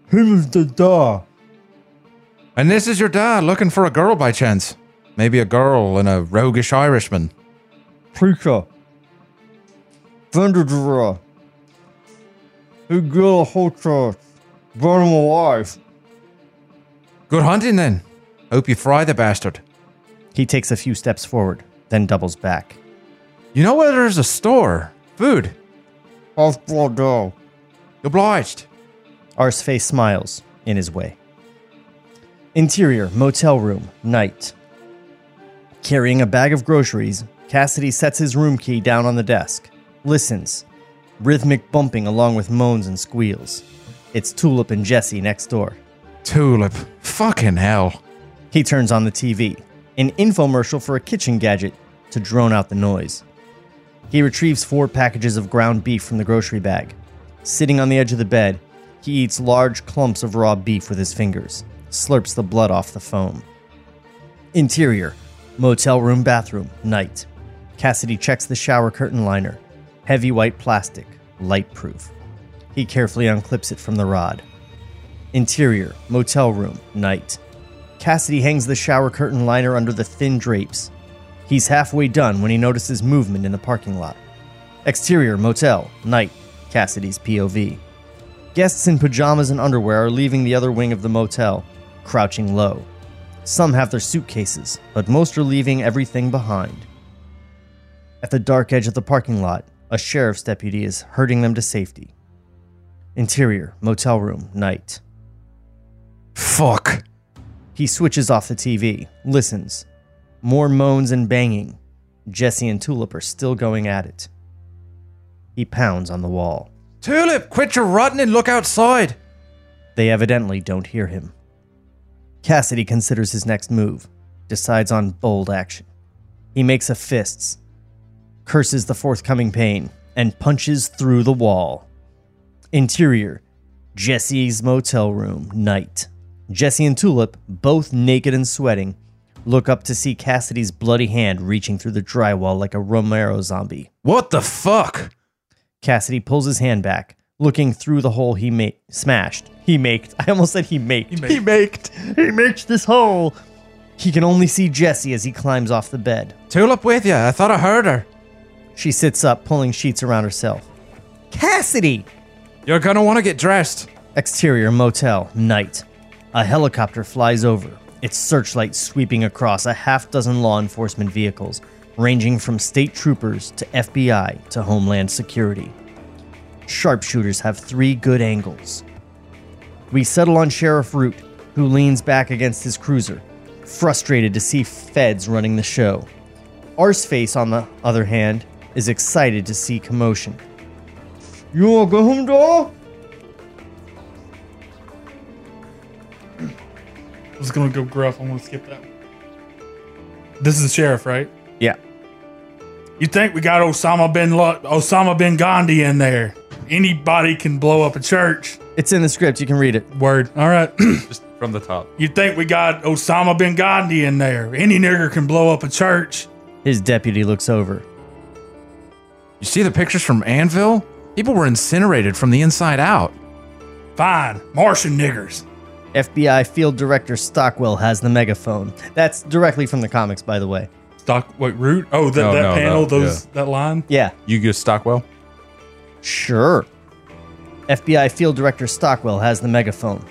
Him is the da. And this is your dad looking for a girl by chance. Maybe a girl and a roguish Irishman. Preacher. Vendor He got a. Burn him alive. Good hunting then. Hope you fry the bastard. He takes a few steps forward, then doubles back. You know where there's a store? Food. Off Bordeaux. Obliged. Arse face smiles in his way. Interior, motel room, night. Carrying a bag of groceries, Cassidy sets his room key down on the desk, listens, rhythmic bumping along with moans and squeals. It's Tulip and Jesse next door. Tulip. Fucking hell. He turns on the TV, an infomercial for a kitchen gadget to drone out the noise. He retrieves four packages of ground beef from the grocery bag. Sitting on the edge of the bed, he eats large clumps of raw beef with his fingers, slurps the blood off the foam. Interior, Motel room bathroom, night. Cassidy checks the shower curtain liner. Heavy white plastic, light proof. He carefully unclips it from the rod. Interior, motel room, night. Cassidy hangs the shower curtain liner under the thin drapes. He's halfway done when he notices movement in the parking lot. Exterior, motel, night. Cassidy's POV. Guests in pajamas and underwear are leaving the other wing of the motel, crouching low. Some have their suitcases, but most are leaving everything behind. At the dark edge of the parking lot, a sheriff's deputy is herding them to safety. Interior, motel room, night. Fuck. He switches off the TV, listens. More moans and banging. Jesse and Tulip are still going at it. He pounds on the wall. Tulip, quit your rotting and look outside. They evidently don't hear him. Cassidy considers his next move, decides on bold action. He makes a fists, curses the forthcoming pain, and punches through the wall. Interior Jesse's motel room, night. Jesse and Tulip, both naked and sweating, look up to see Cassidy's bloody hand reaching through the drywall like a Romero zombie. What the fuck? Cassidy pulls his hand back, looking through the hole he ma- smashed. He maked. I almost said he maked. He maked. He maked this hole. He can only see Jesse as he climbs off the bed. Tulip with you. I thought I heard her. She sits up, pulling sheets around herself. Cassidy! You're gonna want to get dressed. Exterior motel, night. A helicopter flies over, its searchlight sweeping across a half dozen law enforcement vehicles, ranging from state troopers to FBI to Homeland Security. Sharpshooters have three good angles. We settle on Sheriff Root, who leans back against his cruiser, frustrated to see feds running the show. Arseface, on the other hand, is excited to see commotion. You wanna go? I was gonna go gruff. I'm gonna skip that. one. This is the sheriff, right? Yeah. You think we got Osama bin Lo- Osama bin Gandhi in there? Anybody can blow up a church. It's in the script. You can read it. Word. All right. Just from the top. you think we got Osama bin Gandhi in there? Any nigger can blow up a church. His deputy looks over. You see the pictures from Annville? People were incinerated from the inside out. Fine. Martian niggers. FBI Field Director Stockwell has the megaphone. That's directly from the comics, by the way. Stock wait, root? Oh, that, No, that no, panel, no, those that line? Yeah, You get Stockwell? sure. FBI Field Director Stockwell has the megaphone.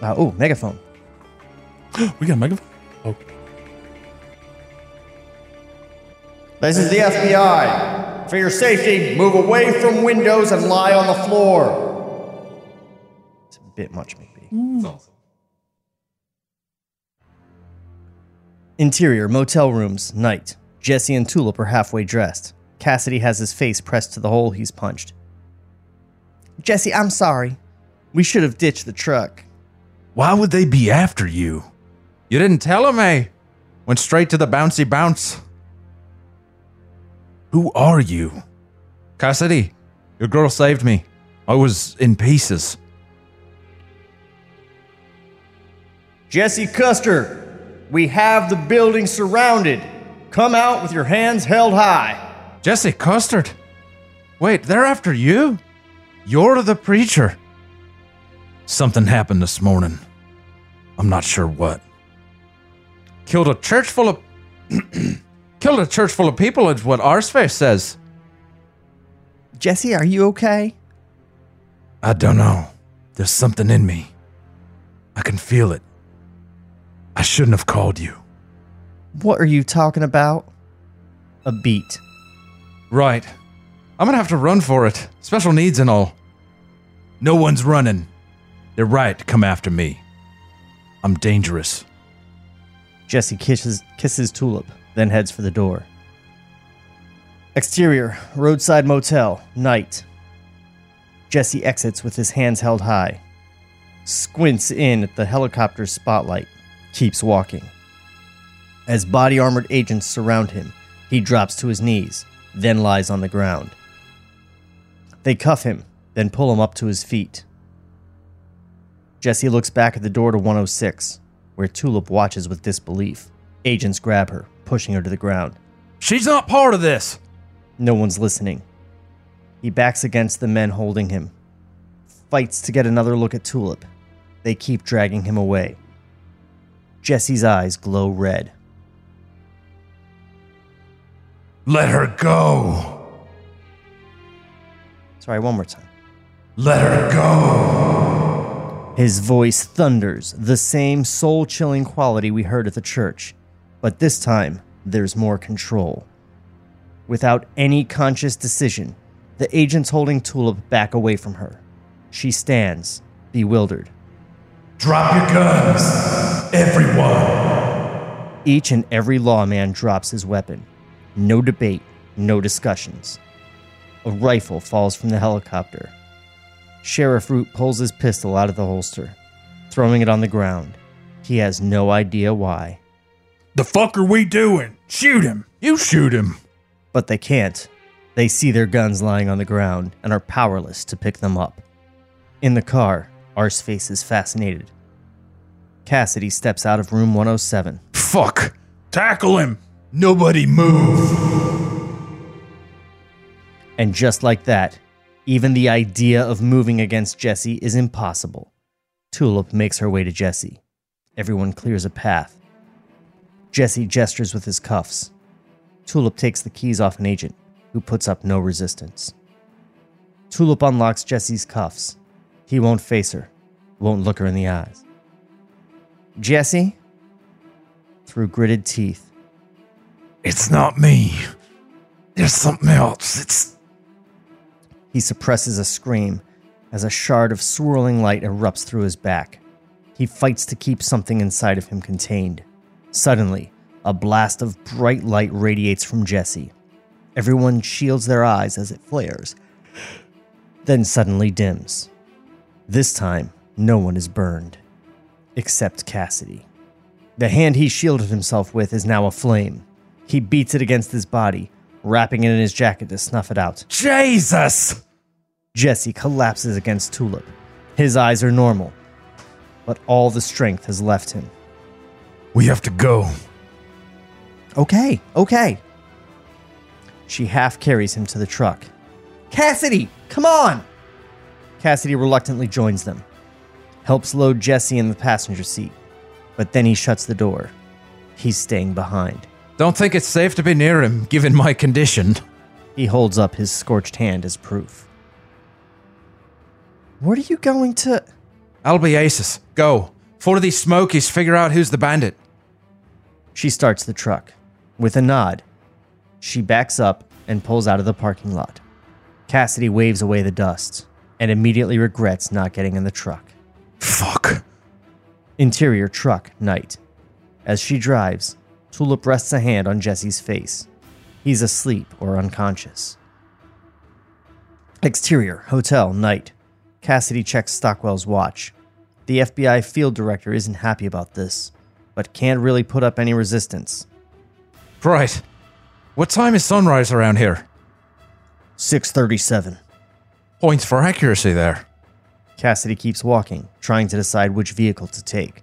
Uh, oh, megaphone. We got a megaphone? Oh. This is the FBI. For your safety, move away from windows and lie on the floor. It's a bit much, maybe. Interior motel rooms, night. Jesse and Tulip are halfway dressed. Cassidy has his face pressed to the hole he's punched. Jesse, I'm sorry. We should have ditched the truck. Why would they be after you? You didn't tell them, eh? Went straight to the bouncy bounce. Who are you? Cassidy, your girl saved me. I was in pieces. Jesse Custer, we have the building surrounded. Come out with your hands held high. Jesse Custard. Wait, they're after you? You're the preacher. Something happened this morning. I'm not sure what. Killed a church full of. killed a church full of people, is what Arseface says. Jesse, are you okay? I don't know. There's something in me. I can feel it. I shouldn't have called you. What are you talking about? A beat. Right. I'm gonna have to run for it. Special needs and all. No one's running. They're right to come after me. I'm dangerous. Jesse kisses kisses Tulip, then heads for the door. Exterior, roadside motel, night. Jesse exits with his hands held high. Squints in at the helicopter's spotlight. Keeps walking. As body armored agents surround him, he drops to his knees, then lies on the ground. They cuff him, then pull him up to his feet. Jesse looks back at the door to 106, where Tulip watches with disbelief. Agents grab her, pushing her to the ground. She's not part of this. No one's listening. He backs against the men holding him, fights to get another look at Tulip. They keep dragging him away. Jesse's eyes glow red. Let her go. Sorry, one more time. Let her go. His voice thunders, the same soul chilling quality we heard at the church, but this time there's more control. Without any conscious decision, the agent's holding Tulip back away from her. She stands, bewildered. Drop your guns, everyone. Each and every lawman drops his weapon. No debate, no discussions. A rifle falls from the helicopter. Sheriff Root pulls his pistol out of the holster, throwing it on the ground. He has no idea why, The fuck are we doing? Shoot him. You shoot him. but they can't. They see their guns lying on the ground and are powerless to pick them up. In the car, Arseface is fascinated. Cassidy steps out of room 107. Fuck. Tackle him. Nobody move. And just like that, even the idea of moving against Jesse is impossible. Tulip makes her way to Jesse. Everyone clears a path. Jesse gestures with his cuffs. Tulip takes the keys off an agent, who puts up no resistance. Tulip unlocks Jesse's cuffs. He won't face her, won't look her in the eyes. Jesse? Through gritted teeth, It's not me. There's something else. It's He suppresses a scream as a shard of swirling light erupts through his back. He fights to keep something inside of him contained. Suddenly, a blast of bright light radiates from Jesse. Everyone shields their eyes as it flares, then suddenly dims. This time, no one is burned, except Cassidy. The hand he shielded himself with is now aflame. He beats it against his body, wrapping it in his jacket to snuff it out. Jesus. Jesse collapses against Tulip. His eyes are normal, but all the strength has left him. We have to go. Okay, okay. She half carries him to the truck. Cassidy, come on! Cassidy reluctantly joins them, helps load Jesse in the passenger seat, but then he shuts the door. He's staying behind. Don't think it's safe to be near him, given my condition. He holds up his scorched hand as proof. What are you going to. I'll be Albiasis, go. For these smokies, figure out who's the bandit. She starts the truck. With a nod, she backs up and pulls out of the parking lot. Cassidy waves away the dust and immediately regrets not getting in the truck. Fuck. Interior truck, night. As she drives, Tulip rests a hand on Jesse's face. He's asleep or unconscious. Exterior, hotel, night. Cassidy checks Stockwell's watch. The FBI field director isn't happy about this, but can't really put up any resistance. Right. What time is sunrise around here? 637. Points for accuracy there. Cassidy keeps walking, trying to decide which vehicle to take.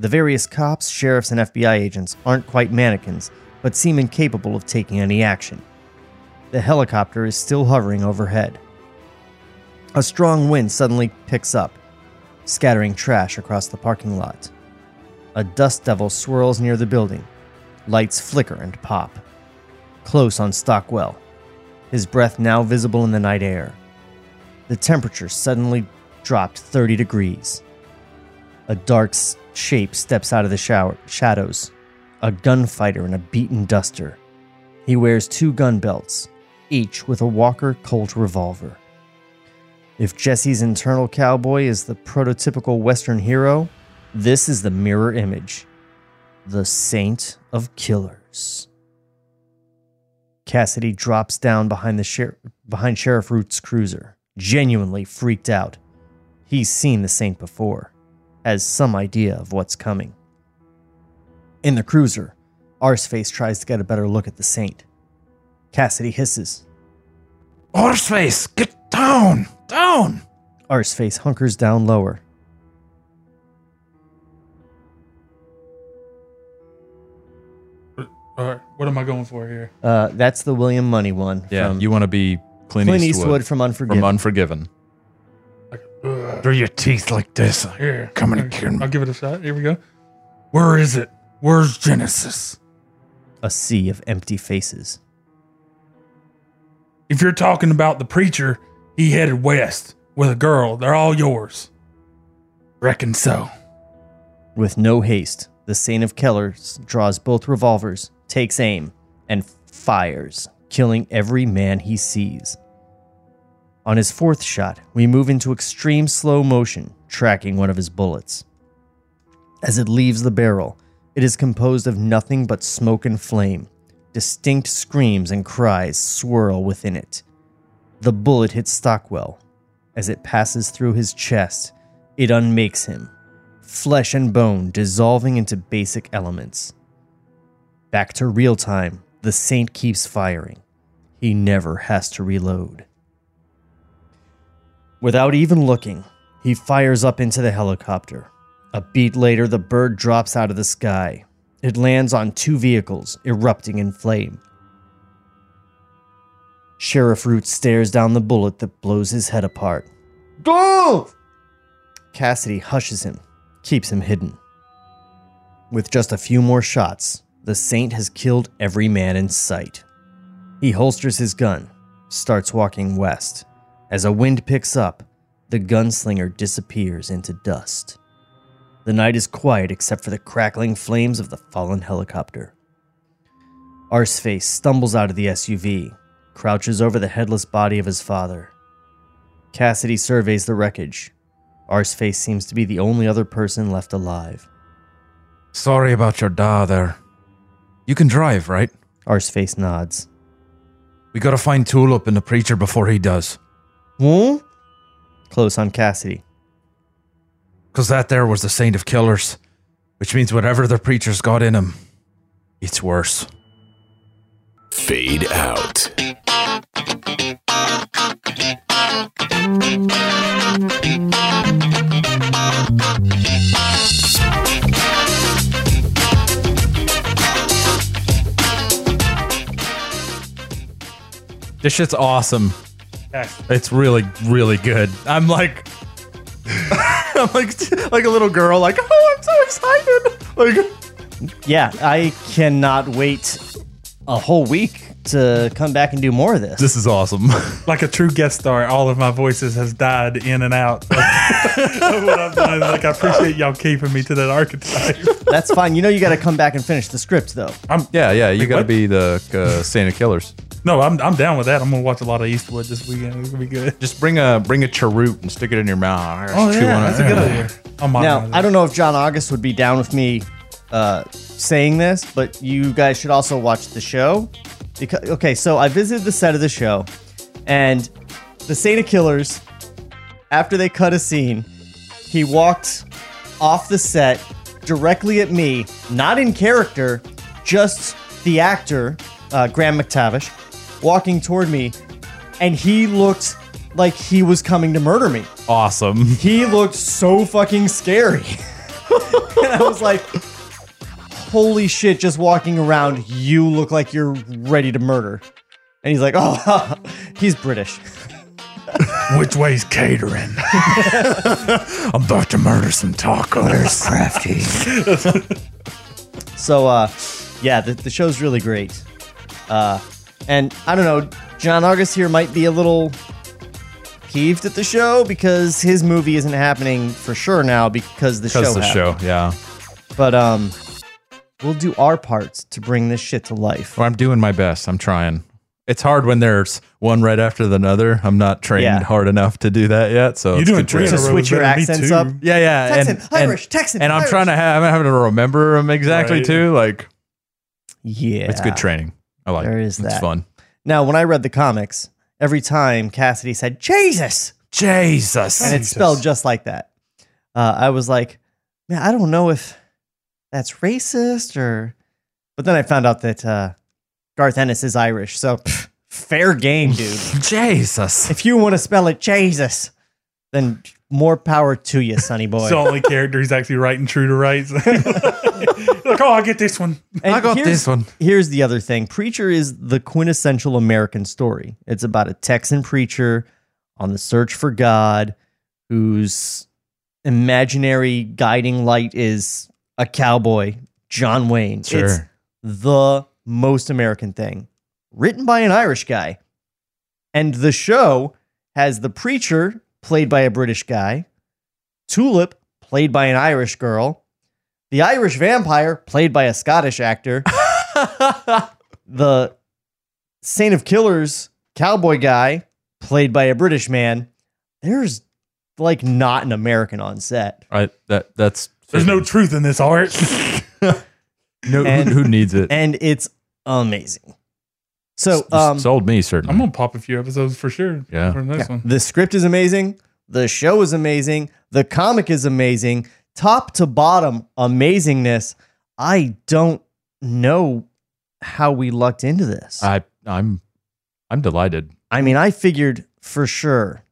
The various cops, sheriffs, and FBI agents aren't quite mannequins, but seem incapable of taking any action. The helicopter is still hovering overhead. A strong wind suddenly picks up, scattering trash across the parking lot. A dust devil swirls near the building. Lights flicker and pop. Close on Stockwell, his breath now visible in the night air. The temperature suddenly dropped 30 degrees. A dark shape steps out of the shower, shadows, a gunfighter in a beaten duster. He wears two gun belts, each with a Walker Colt revolver. If Jesse's internal cowboy is the prototypical Western hero, this is the mirror image the Saint of Killers. Cassidy drops down behind the sher- behind Sheriff Root's cruiser, genuinely freaked out. He's seen the Saint before, has some idea of what's coming. In the cruiser, Arseface tries to get a better look at the Saint. Cassidy hisses. Horseface, get down, down. Arseface hunkers down lower. All right, what am I going for here? Uh, that's the William Munny one. Yeah, from you want to be Clint, Clint Eastwood, Eastwood from Unforgiven. from Unforgiven. Through your teeth like this. Here, Come and here, kill me. I'll give it a shot. Here we go. Where is it? Where's Genesis? a sea of empty faces. If you're talking about the preacher, he headed west with a girl. They're all yours. Reckon so. With no haste, the Saint of Killers draws both revolvers, takes aim, and fires, killing every man he sees. On his fourth shot, we move into extreme slow motion, tracking one of his bullets. As it leaves the barrel, it is composed of nothing but smoke and flame. Distinct screams and cries swirl within it. The bullet hits Stockwell. As it passes through his chest, it unmakes him, flesh and bone dissolving into basic elements. Back to real time, the Saint keeps firing. He never has to reload. Without even looking, he fires up into the helicopter. A beat later, the bird drops out of the sky. It lands on two vehicles, erupting in flame. Sheriff Root stares down the bullet that blows his head apart. Go! Cassidy hushes him, keeps him hidden. With just a few more shots, the Saint has killed every man in sight. He holsters his gun, starts walking west. As a wind picks up, the gunslinger disappears into dust. The night is quiet except for the crackling flames of the fallen helicopter. Arseface stumbles out of the SUV, crouches over the headless body of his father. Cassidy surveys the wreckage. Arseface seems to be the only other person left alive. Sorry about your da there. You can drive, right? Arseface nods. We gotta find Tulip and the preacher before he does. Huh? Close on Cassidy. Cause that there was the saint of killers. Which means whatever the preacher's got in him, it's worse. Fade out. This shit's awesome. Yes. It's really, really good. I'm like, I'm like, like a little girl. Like, oh, I'm so excited. Like, Yeah, I cannot wait a whole week to come back and do more of this. this is awesome. Like a true guest star, all of my voices has died in and out of, of what I've done. Like I appreciate y'all keeping me to that archetype. That's fine. You know you got to come back and finish the script though. yeah, yeah. You got to be the uh, Saint of Killers. No, I'm I'm down with that. I'm gonna watch a lot of Eastwood this weekend. It's gonna be good. Just bring a bring a cheroot and stick it in your mouth. Oh yeah, on that's it. a good idea. I'll Now, I don't know if John August would be down with me uh, saying this, but you guys should also watch the show. Because okay, so I visited the set of the show, and the Saint of Killers, after they cut a scene, he walked off the set directly at me, not in character, just the actor, uh, Graham McTavish, walking toward me, and he looked like he was coming to murder me Awesome. he looked so fucking scary. and I was like, holy shit, just walking around, you look like you're ready to murder. And he's like, oh, he's British. Which way's catering? I'm about to murder some tacos. crafty. So, uh, yeah, the, the show's really great. Uh, and I don't know, John August here might be a little peeved at the show because his movie isn't happening for sure now because the show. Because the happened. show, yeah. But um, we'll do our parts to bring this shit to life. Well, I'm doing my best. I'm trying. It's hard when there's one right after the other. I'm not trained Yeah. hard enough to do that yet. So You're it's doing good three training. a To row switch your me, accents too. up. Yeah, yeah. Texan, and, Irish, and, Texan, And I'm Irish. trying to have, I'm having to remember them exactly Right. too. Like, Yeah. it's good training. I like There it. is It's fun. Now, when I read the comics, every time Cassidy said Jesus, Jesus. and it's spelled just like that, uh, I was like, man, I don't know if that's racist or. But then I found out that uh, Garth Ennis is Irish, so pff, fair game, dude. Jesus. if you want to spell it Jesus, then more power to you, sonny boy. It's the only character he's actually writing true to rights. Like, oh, I get this one. And I got this one. Here's the other thing Preacher is the quintessential American story. It's about a Texan preacher on the search for God whose imaginary guiding light is a cowboy, John Wayne. It's Sure. the most American thing. Written by an Irish guy. And the show has the preacher, played by a British guy, Tulip, played by an Irish girl, the Irish vampire, played by a Scottish actor, the Saint of Killers cowboy guy, played by a British man. There's like not an American on set. I that that's There's no truth in this art. no and- who, who needs it. And it's amazing. So, um, sold me certainly. I'm gonna pop a few episodes for sure. Yeah. From this one. The script is amazing. The show is amazing. The comic is amazing. Top to bottom, amazingness. I don't know how we lucked into this. I I'm I'm delighted. I mean, I figured for sure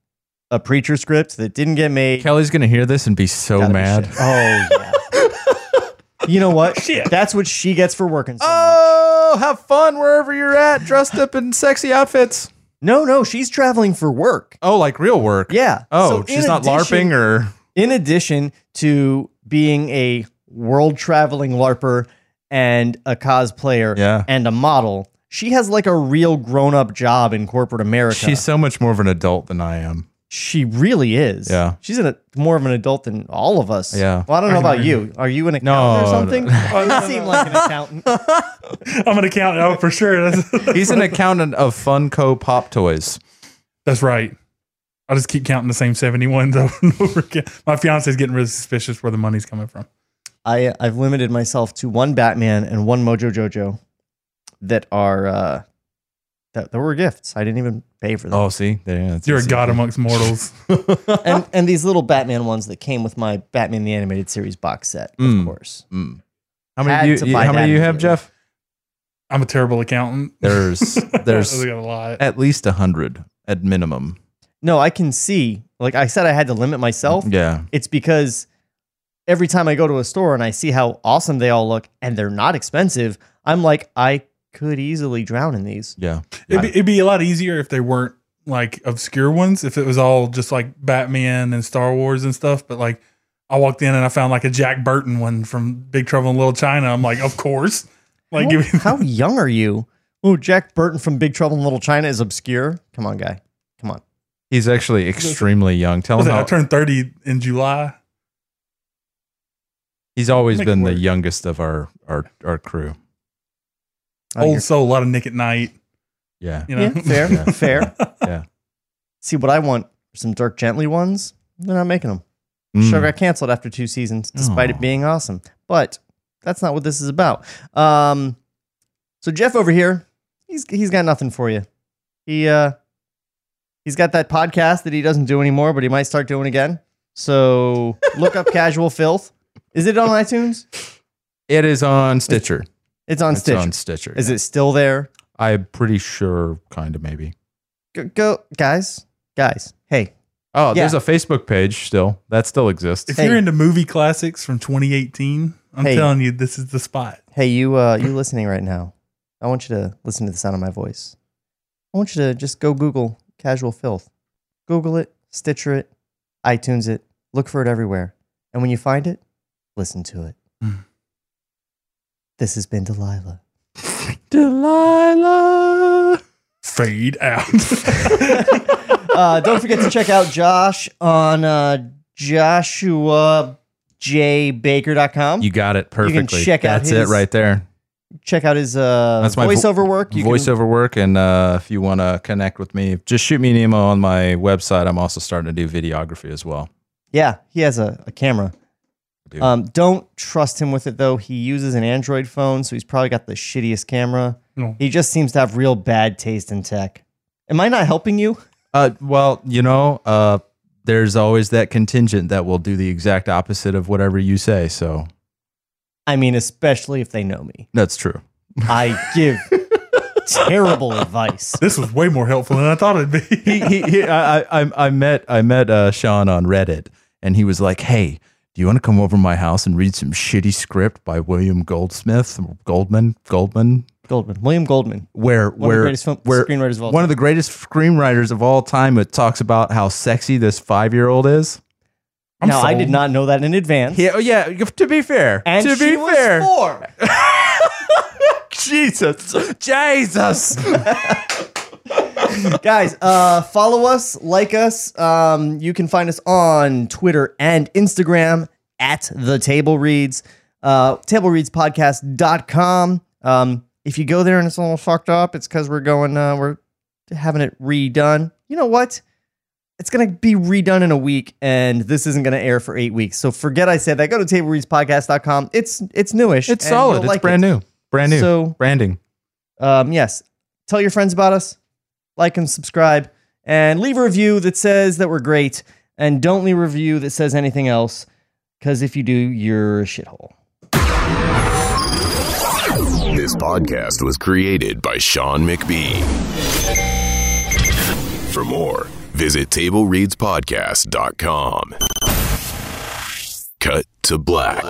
a preacher script that didn't get made. Kelly's gonna hear this and be so gotta mad. shit. Oh yeah. you know what? Oh, shit. That's what she gets for working so much. Oh, have fun wherever you're at, dressed up in sexy outfits. No, no, she's traveling for work. Oh, like real work. Yeah. Oh, So she's not addition- LARPing or in addition to being a world traveling LARPer and a cosplayer Yeah. and a model, she has like a real grown up job in corporate America. she's so much more of an adult than I am. she really is. Yeah. She's an, more of an adult than all of us. Yeah. Well, I don't know about you. Are you an accountant or No, something? no. You seem like an accountant. I'm an accountant. count it out for sure. He's an accountant of Funko Pop Toys. that's right. I just keep counting the same 71s over and over again. My fiance's getting really suspicious where the money's coming from. I I've limited myself to one Batman and one Mojo Jojo that are uh that, that were gifts. I didn't even pay for them. Oh, see, there, yeah, it's You're a easy. god amongst mortals. and and these little Batman ones that came with my Batman the Animated Series box set, of Mm. course. Mm. How many? Do you, you- how many do you have. Jeff? I'm a terrible accountant. There's there's a lot. at least a hundred at minimum. No, I can see. Like I said, I had to limit myself. Yeah, It's because every time I go to a store and I see how awesome they all look and they're not expensive, I'm like, I could easily drown in these. yeah. It'd be, it'd be a lot easier if they weren't like obscure ones. If it was all just like Batman and Star Wars and stuff. But like, I walked in and I found like a Jack Burton one from Big Trouble in Little China. I'm like, of course. Like, give me How young are you? Oh, Jack Burton from Big Trouble in Little China is obscure. Come on, guy. Come on. He's actually extremely young. Tell him it, I turned 30 in July. he's always Make been the youngest of our our our crew. Old soul, a lot of Nick at Nite. Yeah, You know, Yeah, fair, Yeah. fair. yeah. See what I want? Some Dirk Gently ones. They're not making them. Mm. Show got canceled after two seasons, despite Aw. it being awesome. But that's not what this is about. Um, so Jeff over here, he's he's got nothing for you. He uh, he's got that podcast that he doesn't do anymore, but he might start doing again. So look up Casual Filth. Is it on iTunes? It is on Stitcher. It's on it's Stitcher. on Stitcher. Is it still there? I'm pretty sure, kind of maybe. Go, go guys, guys. Hey, Oh, Yeah. there's a Facebook page still. That still exists. if Hey. you're into movie classics from 2018, I'm Hey. telling you, this is the spot. Hey, you uh you listening right now. I want you to listen to the sound of my voice. I want you to just go Google Casual Filth. Google it, Stitcher it, iTunes it, look for it everywhere. And when you find it, listen to it. Mm. This has been Delilah. Delilah. Fade out. uh, don't forget to check out Josh on uh, joshuaJbaker.com. You got it perfectly. You can check out That's his- it right there. Check out his uh, That's my vo- voiceover work. You can- Voiceover work, and uh, if you want to connect with me, just shoot me an email on my website. I'm also starting to do videography as well. Yeah, he has a, a camera. I do. Um, don't trust him with it though. He uses an Android phone, so he's probably got the shittiest camera. No. He just seems to have real bad taste in tech. Am I not helping you? Uh, well, you know, uh, there's always that contingent that will do the exact opposite of whatever you say. So I mean, especially if they know me. that's true. I give terrible advice. this was way more helpful than I thought it'd be. he, he, he I, I, I met I met uh, Sean on Reddit, and he was like, "Hey, Do you want to come over to my house and read some shitty script by William Goldsmith, Goldman, Goldman, Goldman, William Goldman. where of the where greatest film- where screenwriters of all one time. of the greatest screenwriters of all time. It talks about how sexy this five year old is. I'm now, I sold. did not know that in advance. Yeah, oh, yeah. To be fair, and to she be was fair, four. Jesus, Jesus. Guys, uh, follow us, like us. Um, you can find us on Twitter and Instagram at the Table Reads. Uh, TableReadsPodcast.com. Um, if you go there and it's a little fucked up, it's because we're going, uh, we're having it redone. You know what? It's gonna be redone in a week, and this isn't gonna air for eight weeks. So forget I said that. Go to TableReadsPodcast.com. It's it's newish. It's and solid. It's like brand it. new. Brand new. So branding. um, yes, tell your friends about us, like and subscribe, and leave a review that says that we're great, and don't leave a review that says anything else, because if you do, you're a shithole. This podcast was created by Sean McBee. For more, visit TableReadsPodcast.com. Cut to black.